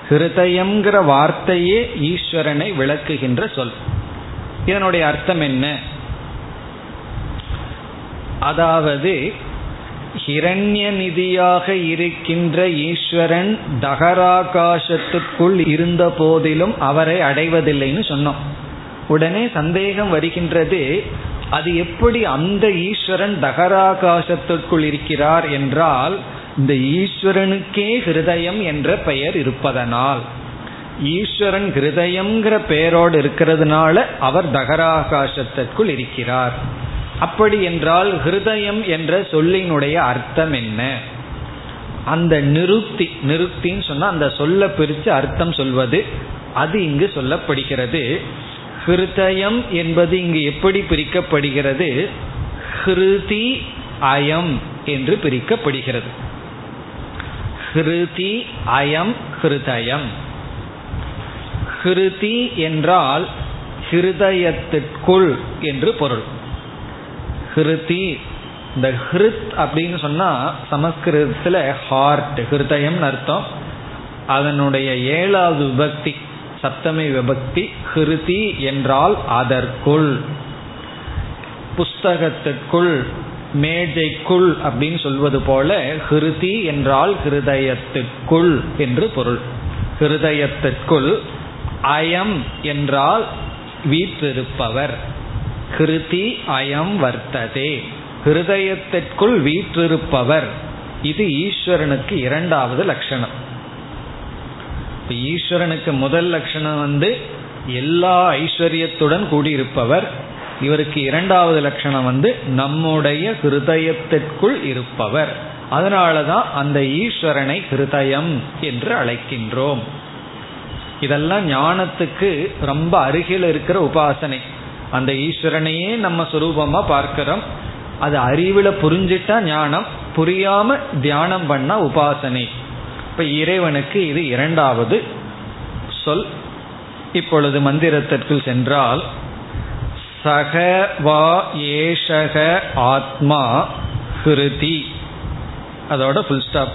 ஹிருதயம்ங்கிற வார்த்தையே ஈஸ்வரனை விளக்குகின்ற சொல். இதனுடைய அர்த்தம் என்ன? அதாவது ஹிரண்ய நிதியாக இருக்கின்ற ஈஸ்வரன் தகராகாசத்துக்குள் இருந்த போதிலும் அவரை அடைவதில்லைன்னு சொன்னோம். உடனே சந்தேகம் வருகின்றது அது எப்படி அந்த ஈஸ்வரன் தகராகாசத்திற்குள் இருக்கிறார் என்றால் இந்த ஈஸ்வரனுக்கே ஹிருதயம் என்ற பெயர் இருப்பதனால். ஈஸ்வரன் ஹிருதயம்ங்கிற பெயரோடு இருக்கிறதுனால அவர் தகராகாசத்திற்குள் இருக்கிறார். அப்படி என்றால் ஹிருதயம் என்ற சொல்லினுடைய அர்த்தம் என்ன? அந்த நிருப்தி நிருப்தின்னு சொன்னா அந்த சொல்ல பிரித்து அர்த்தம் சொல்வது அது இங்கு சொல்லப்படுகிறது. ஹிருதயம் என்பது இங்கு எப்படி பிரிக்கப்படுகிறது? ஹிருதி அயம் என்று பிரிக்கப்படுகிறது. ஹிருதி அயம் ஹிருதயம். ஹிருதி என்றால் ஹிருதயத்திற்குள் என்று பொருள். ஹிருதி. இந்த ஹிருத் அப்படின்னு சொன்னா சமஸ்கிருதத்துல ஹார்ட் ஹிருதயம் அர்த்தம். அதனுடைய ஏழாவது விபக்தி சப்தமி விபக்தி ஹிருதி என்றால் அதற்குள். புஸ்தகத்திற்குள் மேஜைக்குள் அப்படின்னு சொல்வது போல ஹிருதி என்றால் ஹிருதயத்துக்குள் என்று பொருள். ஹிருதயத்திற்குள் அயம் என்றால் வீற்றிருப்பவர். ஹிருதி அயம் வர்த்ததே. ஹிருதயத்திற்குள் வீற்றிருப்பவர். இது ஈஸ்வரனுக்கு இரண்டாவது லட்சணம். ஈஸ்வரனுக்கு முதல் லட்சணம் வந்து எல்லா ஐஸ்வர்யத்துடன் கூடியிருப்பவர். இவருக்கு இரண்டாவது லட்சணம் வந்து நம்முடைய ஹிருதயத்திற்குள் இருப்பவர். அதனாலதான் அந்த ஈஸ்வரனை ஹிருதயம் என்று அழைக்கின்றோம். இதெல்லாம் ஞானத்துக்கு ரொம்ப அருகில் இருக்கிற உபாசனை. அந்த ஈஸ்வரனையே நம்ம சுரூபமா பார்க்கிறோம். அது அறிவுல புரிஞ்சிட்டா ஞானம் புரியாம தியானம் பண்ணா உபாசனை. இப்ப இறைவனுக்கு இது இரண்டாவது சொல். இப்பொழுது மந்திரத்திற்குள் சென்றால் சக வா ஏஷக ஆத்மா ஹிருதி. அதோட ஃபுல் ஸ்டாப்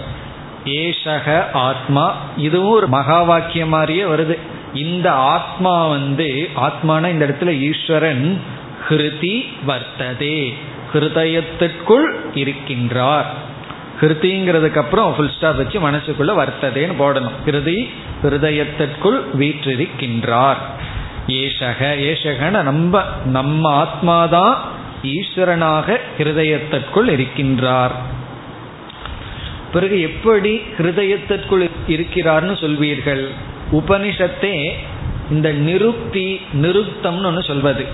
ஏஷக ஆத்மா இதுவும் ஒரு மகா வாக்கியம் மாதிரியே வருது. இந்த ஆத்மா வந்து ஆத்மான இந்த இடத்துல ஈஸ்வரன் ஹிருதி வர்த்ததே. ஹிருதயத்திற்குள் இருக்கின்றார். ஹிருதிங்கிறதுக்கு அப்புறம் ஃபுல் ஸ்டாப் வச்சு மனசுக்குள்ள வர்த்ததேன்னு போடணும். ஹிருதி ஹிருதயத்திற்குள் வீற்றிருக்கின்றார். ஏஷக ஏஷகன நம்ம நம்ம ஆத்மாதான் ஈஸ்வரனாக ஹிருதயத்திற்குள் இருக்கின்றார். பிறகு எப்படி ஹிருதயத்திற்குள் இருக்கிறார்னு சொல்வீர்கள்? உபனிஷத்தே இந்த நிருக்தி நிருக்தம்னு ஒன்று சொல்வது.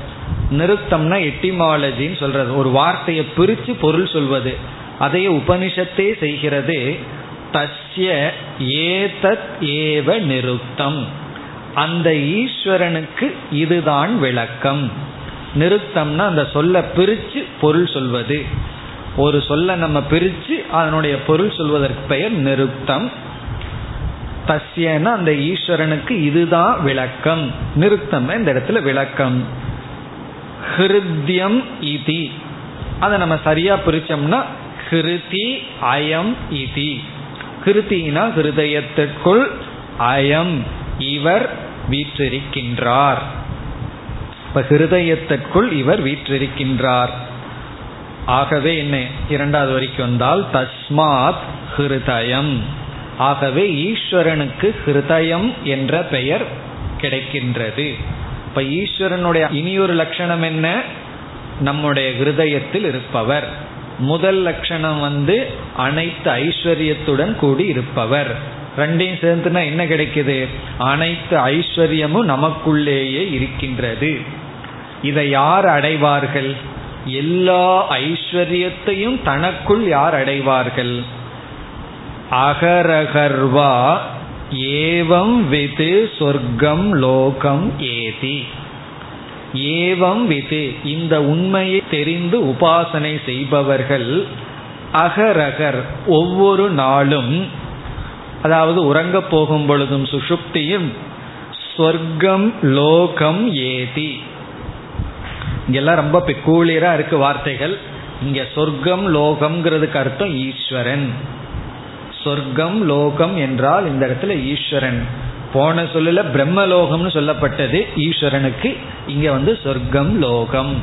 நிருக்தம்னா எட்டிமாலஜின்னு சொல்றது. ஒரு வார்த்தையை பிரித்து பொருள் சொல்வது. அதையே உபனிஷத்தே செய்கிறது. தஸ்ய ஏதத் ஏவ நிருக்தம். அந்த ஈஸ்வரனுக்கு இதுதான் விளக்கம். நிறுத்தம்னா அந்த சொல்ல பிரிச்சு பொருள் சொல்வது. ஒரு சொல்ல நம்ம பிரிச்சு அதனுடைய பொருள் சொல்வதற்கு பெயர் நிருத்தம் தஸ்யன அந்த ஈஸ்வரனுக்கு இதுதான் விளக்கம். நிறுத்தம் இந்த இடத்துல விளக்கம். ஹிருத்யம் இதி. அதை நம்ம சரியா பிரிச்சோம்னா ஹிருதி அயம் இதி. ஹிருத்தினா ஹிருதயத்திற்குள் அயம். இவர் வீற்றிருக்கின்றார். இப்ப ஹிருதயத்திற்குள் இவர் வீற்றிருக்கின்றார். ஆகவே என்ன? இரண்டாவது வரைக்கும் வந்தால் தஸ்மாத் ஹிருதயம். ஆகவே ஈஸ்வரனுக்கு ஹிருதயம் என்ற பெயர் கிடைக்கின்றது. இப்ப ஈஸ்வரனுடைய இனியொரு லட்சணம் என்ன? நம்முடைய ஹிருதயத்தில் இருப்பவர். முதல் லட்சணம் வந்து அனைத்து ஐஸ்வர்யத்துடன் கூடி இருப்பவர். ரெண்டையும் சேர்ந்துனா என்ன கிடைக்குது? அனைத்து ஐஸ்வர்யமும் நமக்குள்ளேயே இருக்கின்றது. இதை யார் அடைவார்கள்? எல்லா ஐஸ்வர்யத்தையும் தனக்குள் யார் அடைவார்கள்? அகரகர்வா ஏவம் விது சொர்க்கம் லோகம் ஏதி. ஏவம் விது இந்த உண்மையை தெரிந்து உபாசனை செய்பவர்கள் அகரகர். ஒவ்வொரு நாளும் அதாவது உறங்கப் போகும் பொழுதும் சுஷுப்தியும் சொர்க்கம் லோகம் ஏதி. இங்கெல்லாம் ரொம்ப பெக்கூலியரா இருக்கு வார்த்தைகள். இங்க சொர்க்கம் லோகம்ங்கிறதுக்கு அர்த்தம் ஈஸ்வரன். சொர்க்கம் லோகம் என்றால் இந்த இடத்துல ஈஸ்வரன். போன சொல்லல பிரம்மலோகம்னு சொல்லப்பட்டது ஈஸ்வரனுக்கு. இங்க வந்து சொர்க்கம் லோகம்.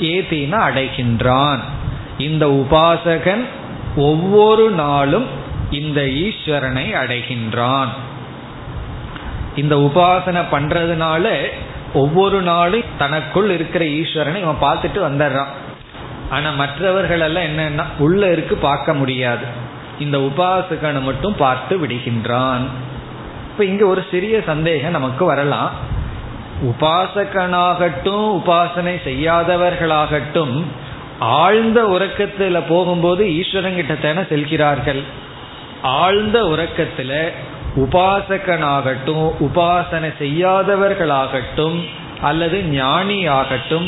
ஏத்தினா அடைகின்றான். இந்த உபாசகன் ஒவ்வொரு நாளும் இந்த ஈஸ்வரனை அடைகின்றான். இந்த உபாசனை பண்றதுனால ஒவ்வொரு நாளும் தனக்குள் இருக்கிற ஈஸ்வரனை இவன் பார்த்துட்டு வந்துடுறான். ஆனா மற்றவர்கள் எல்லாம் என்னன்னா உள்ள இருக்கு பார்க்க முடியாது. இந்த உபாசகனை மட்டும் பார்த்து விடுகின்றான். இப்ப இங்க ஒரு சிறிய சந்தேகம் நமக்கு வரலாம். உபாசகனாகட்டும் உபாசனை செய்யாதவர்களாகட்டும் ஆழ்ந்த உறக்கத்துல போகும்போது ஈஸ்வரன் கிட்ட தானே செல்கிறார்கள். ஆழ்ந்த உறக்கத்துல உபாசகனாகட்டும் உபாசனை செய்யாதவர்களாகட்டும் அல்லது ஞானி ஆகட்டும்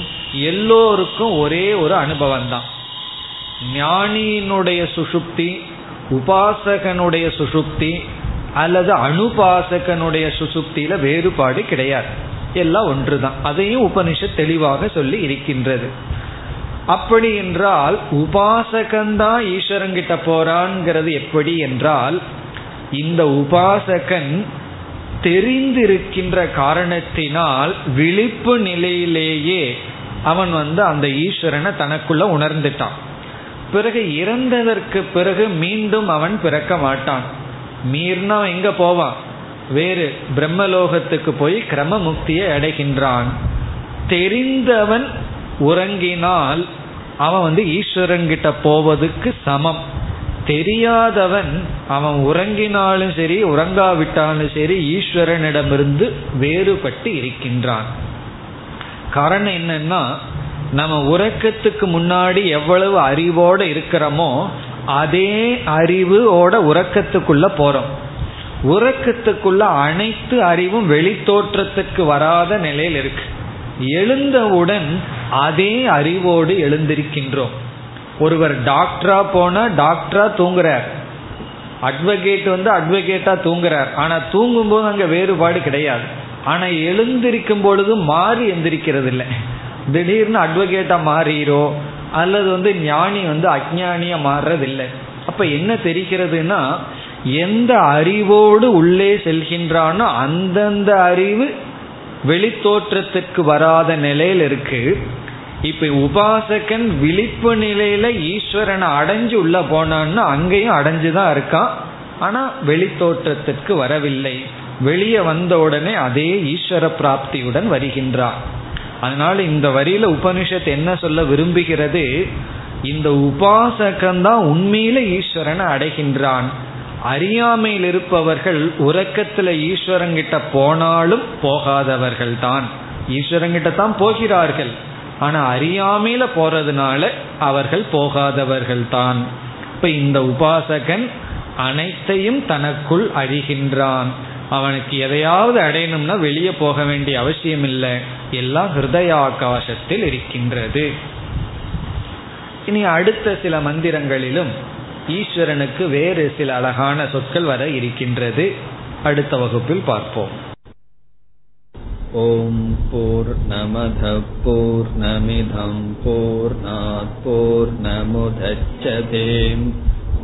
எல்லோருக்கும் ஒரே ஒரு அனுபவம் தான் ஞானியினுடைய சுசுப்தி உபாசகனுடைய சுசுப்தி அல்லது அனுபாசகனுடைய சுசுப்தியில வேறுபாடு கிடையாது. எல்லாம் ஒன்றுதான். அதையும் உபனிஷத் தெளிவாக சொல்லி இருக்கின்றது. அப்படி என்றால் உபாசகன்தான் ஈஸ்வரங்கிட்ட போறான்ங்கிறது எப்படி என்றால் இந்த உபாசகன் தெரிந்திருக்கின்ற காரணத்தினால் விழிப்பு நிலையிலேயே அவன் வந்து அந்த ஈஸ்வரனை தனக்குள்ள உணர்ந்துட்டான். பிறகு இறந்ததற்கு பிறகு மீண்டும் அவன் பிறக்க மாட்டான். மீறினா எங்க போவான்? வேறு பிரம்மலோகத்துக்கு போய் கிரம முக்தியை அடைகின்றான். தெரிந்தவன் உறங்கினால் அவன் வந்து ஈஸ்வரங்கிட்ட போவதுக்கு சமம். தெரியாதவன் அவன் உறங்கினாலும் சரி உறங்காவிட்டாலும் சரி ஈஸ்வரனிடமிருந்து வேறுபட்டு இருக்கின்றான். காரணம் என்னன்னா நம்ம உறக்கத்துக்கு முன்னாடி எவ்வளவு அறிவோடு இருக்கிறோமோ அதே அறிவோட உறக்கத்துக்குள்ள போறோம். உறக்கத்துக்குள்ள அனைத்து அறிவும் வெளித்தோற்றத்துக்கு வராத நிலையில் இருக்கு. எழுந்தவுடன் அதே அறிவோடு எழுந்திருக்கின்றோம். ஒருவர் டாக்டரா போனா டாக்டரா தூங்குறார். அட்வொகேட் வந்து அட்வொகேட்டா தூங்குறார். ஆனா தூங்கும் போது அங்க வேறுபாடு கிடையாது. ஆனா எழுந்திருக்கும் பொழுது மாறி எந்திரிக்கிறது இல்லை திடீர்னு அட்வொகேட்டா மாறிடும் அல்லது வந்து ஞானி வந்து அஜானியா மாறுறதில்லை. அப்ப என்ன தெரிகிறதுனா எந்த அறிவோடு உள்ளே செல்கின்றானோ அந்தந்த அறிவு வெளித்தோற்றத்திற்கு வராத நிலையில் இருக்கு. இப்ப உபாசகன் விழிப்பு நிலையில ஈஸ்வரனை அடைஞ்சு உள்ள போனான்னு அங்கேயும் அடைஞ்சுதான் இருக்கான். ஆனா வெளித்தோற்றத்திற்கு வரவில்லை. வெளியே வந்த உடனே அதே ஈஸ்வர பிராப்தியுடன் வருகின்றான். அதனால இந்த வரியில உபனிஷத் என்ன சொல்ல விரும்புகிறது? இந்த உபாசகன்தான் உண்மையில ஈஸ்வரனை அடைகின்றான். அறியாமையில் இருப்பவர்கள் உறக்கத்துல ஈஸ்வரங்கிட்ட போனாலும் போகாதவர்கள் தான் ஈஸ்வரங்கிட்ட தான் போகிறார்கள். ஆனா அறியாமையில போறதுனால அவர்கள் போகாதவர்கள் தான் இப்ப இந்த உபாசகன் அனைத்தையும் தனக்குள் அறிகின்றான் அவனுக்கு எதையாவது அடையணும்னா வெளியே போக வேண்டிய அவசியம் இல்லை எல்லாம் ஹிருதயாகாசத்தில் இருக்கின்றது இனி அடுத்த சில மந்திரங்களிலும் ஈஸ்வரனுக்கு வேறு சில அழகான சொற்கள் வர இருக்கின்றது அடுத்த வகுப்பில் பார்ப்போம் ॐ पूर्णमधः पूर्णमिधं पूर्णात्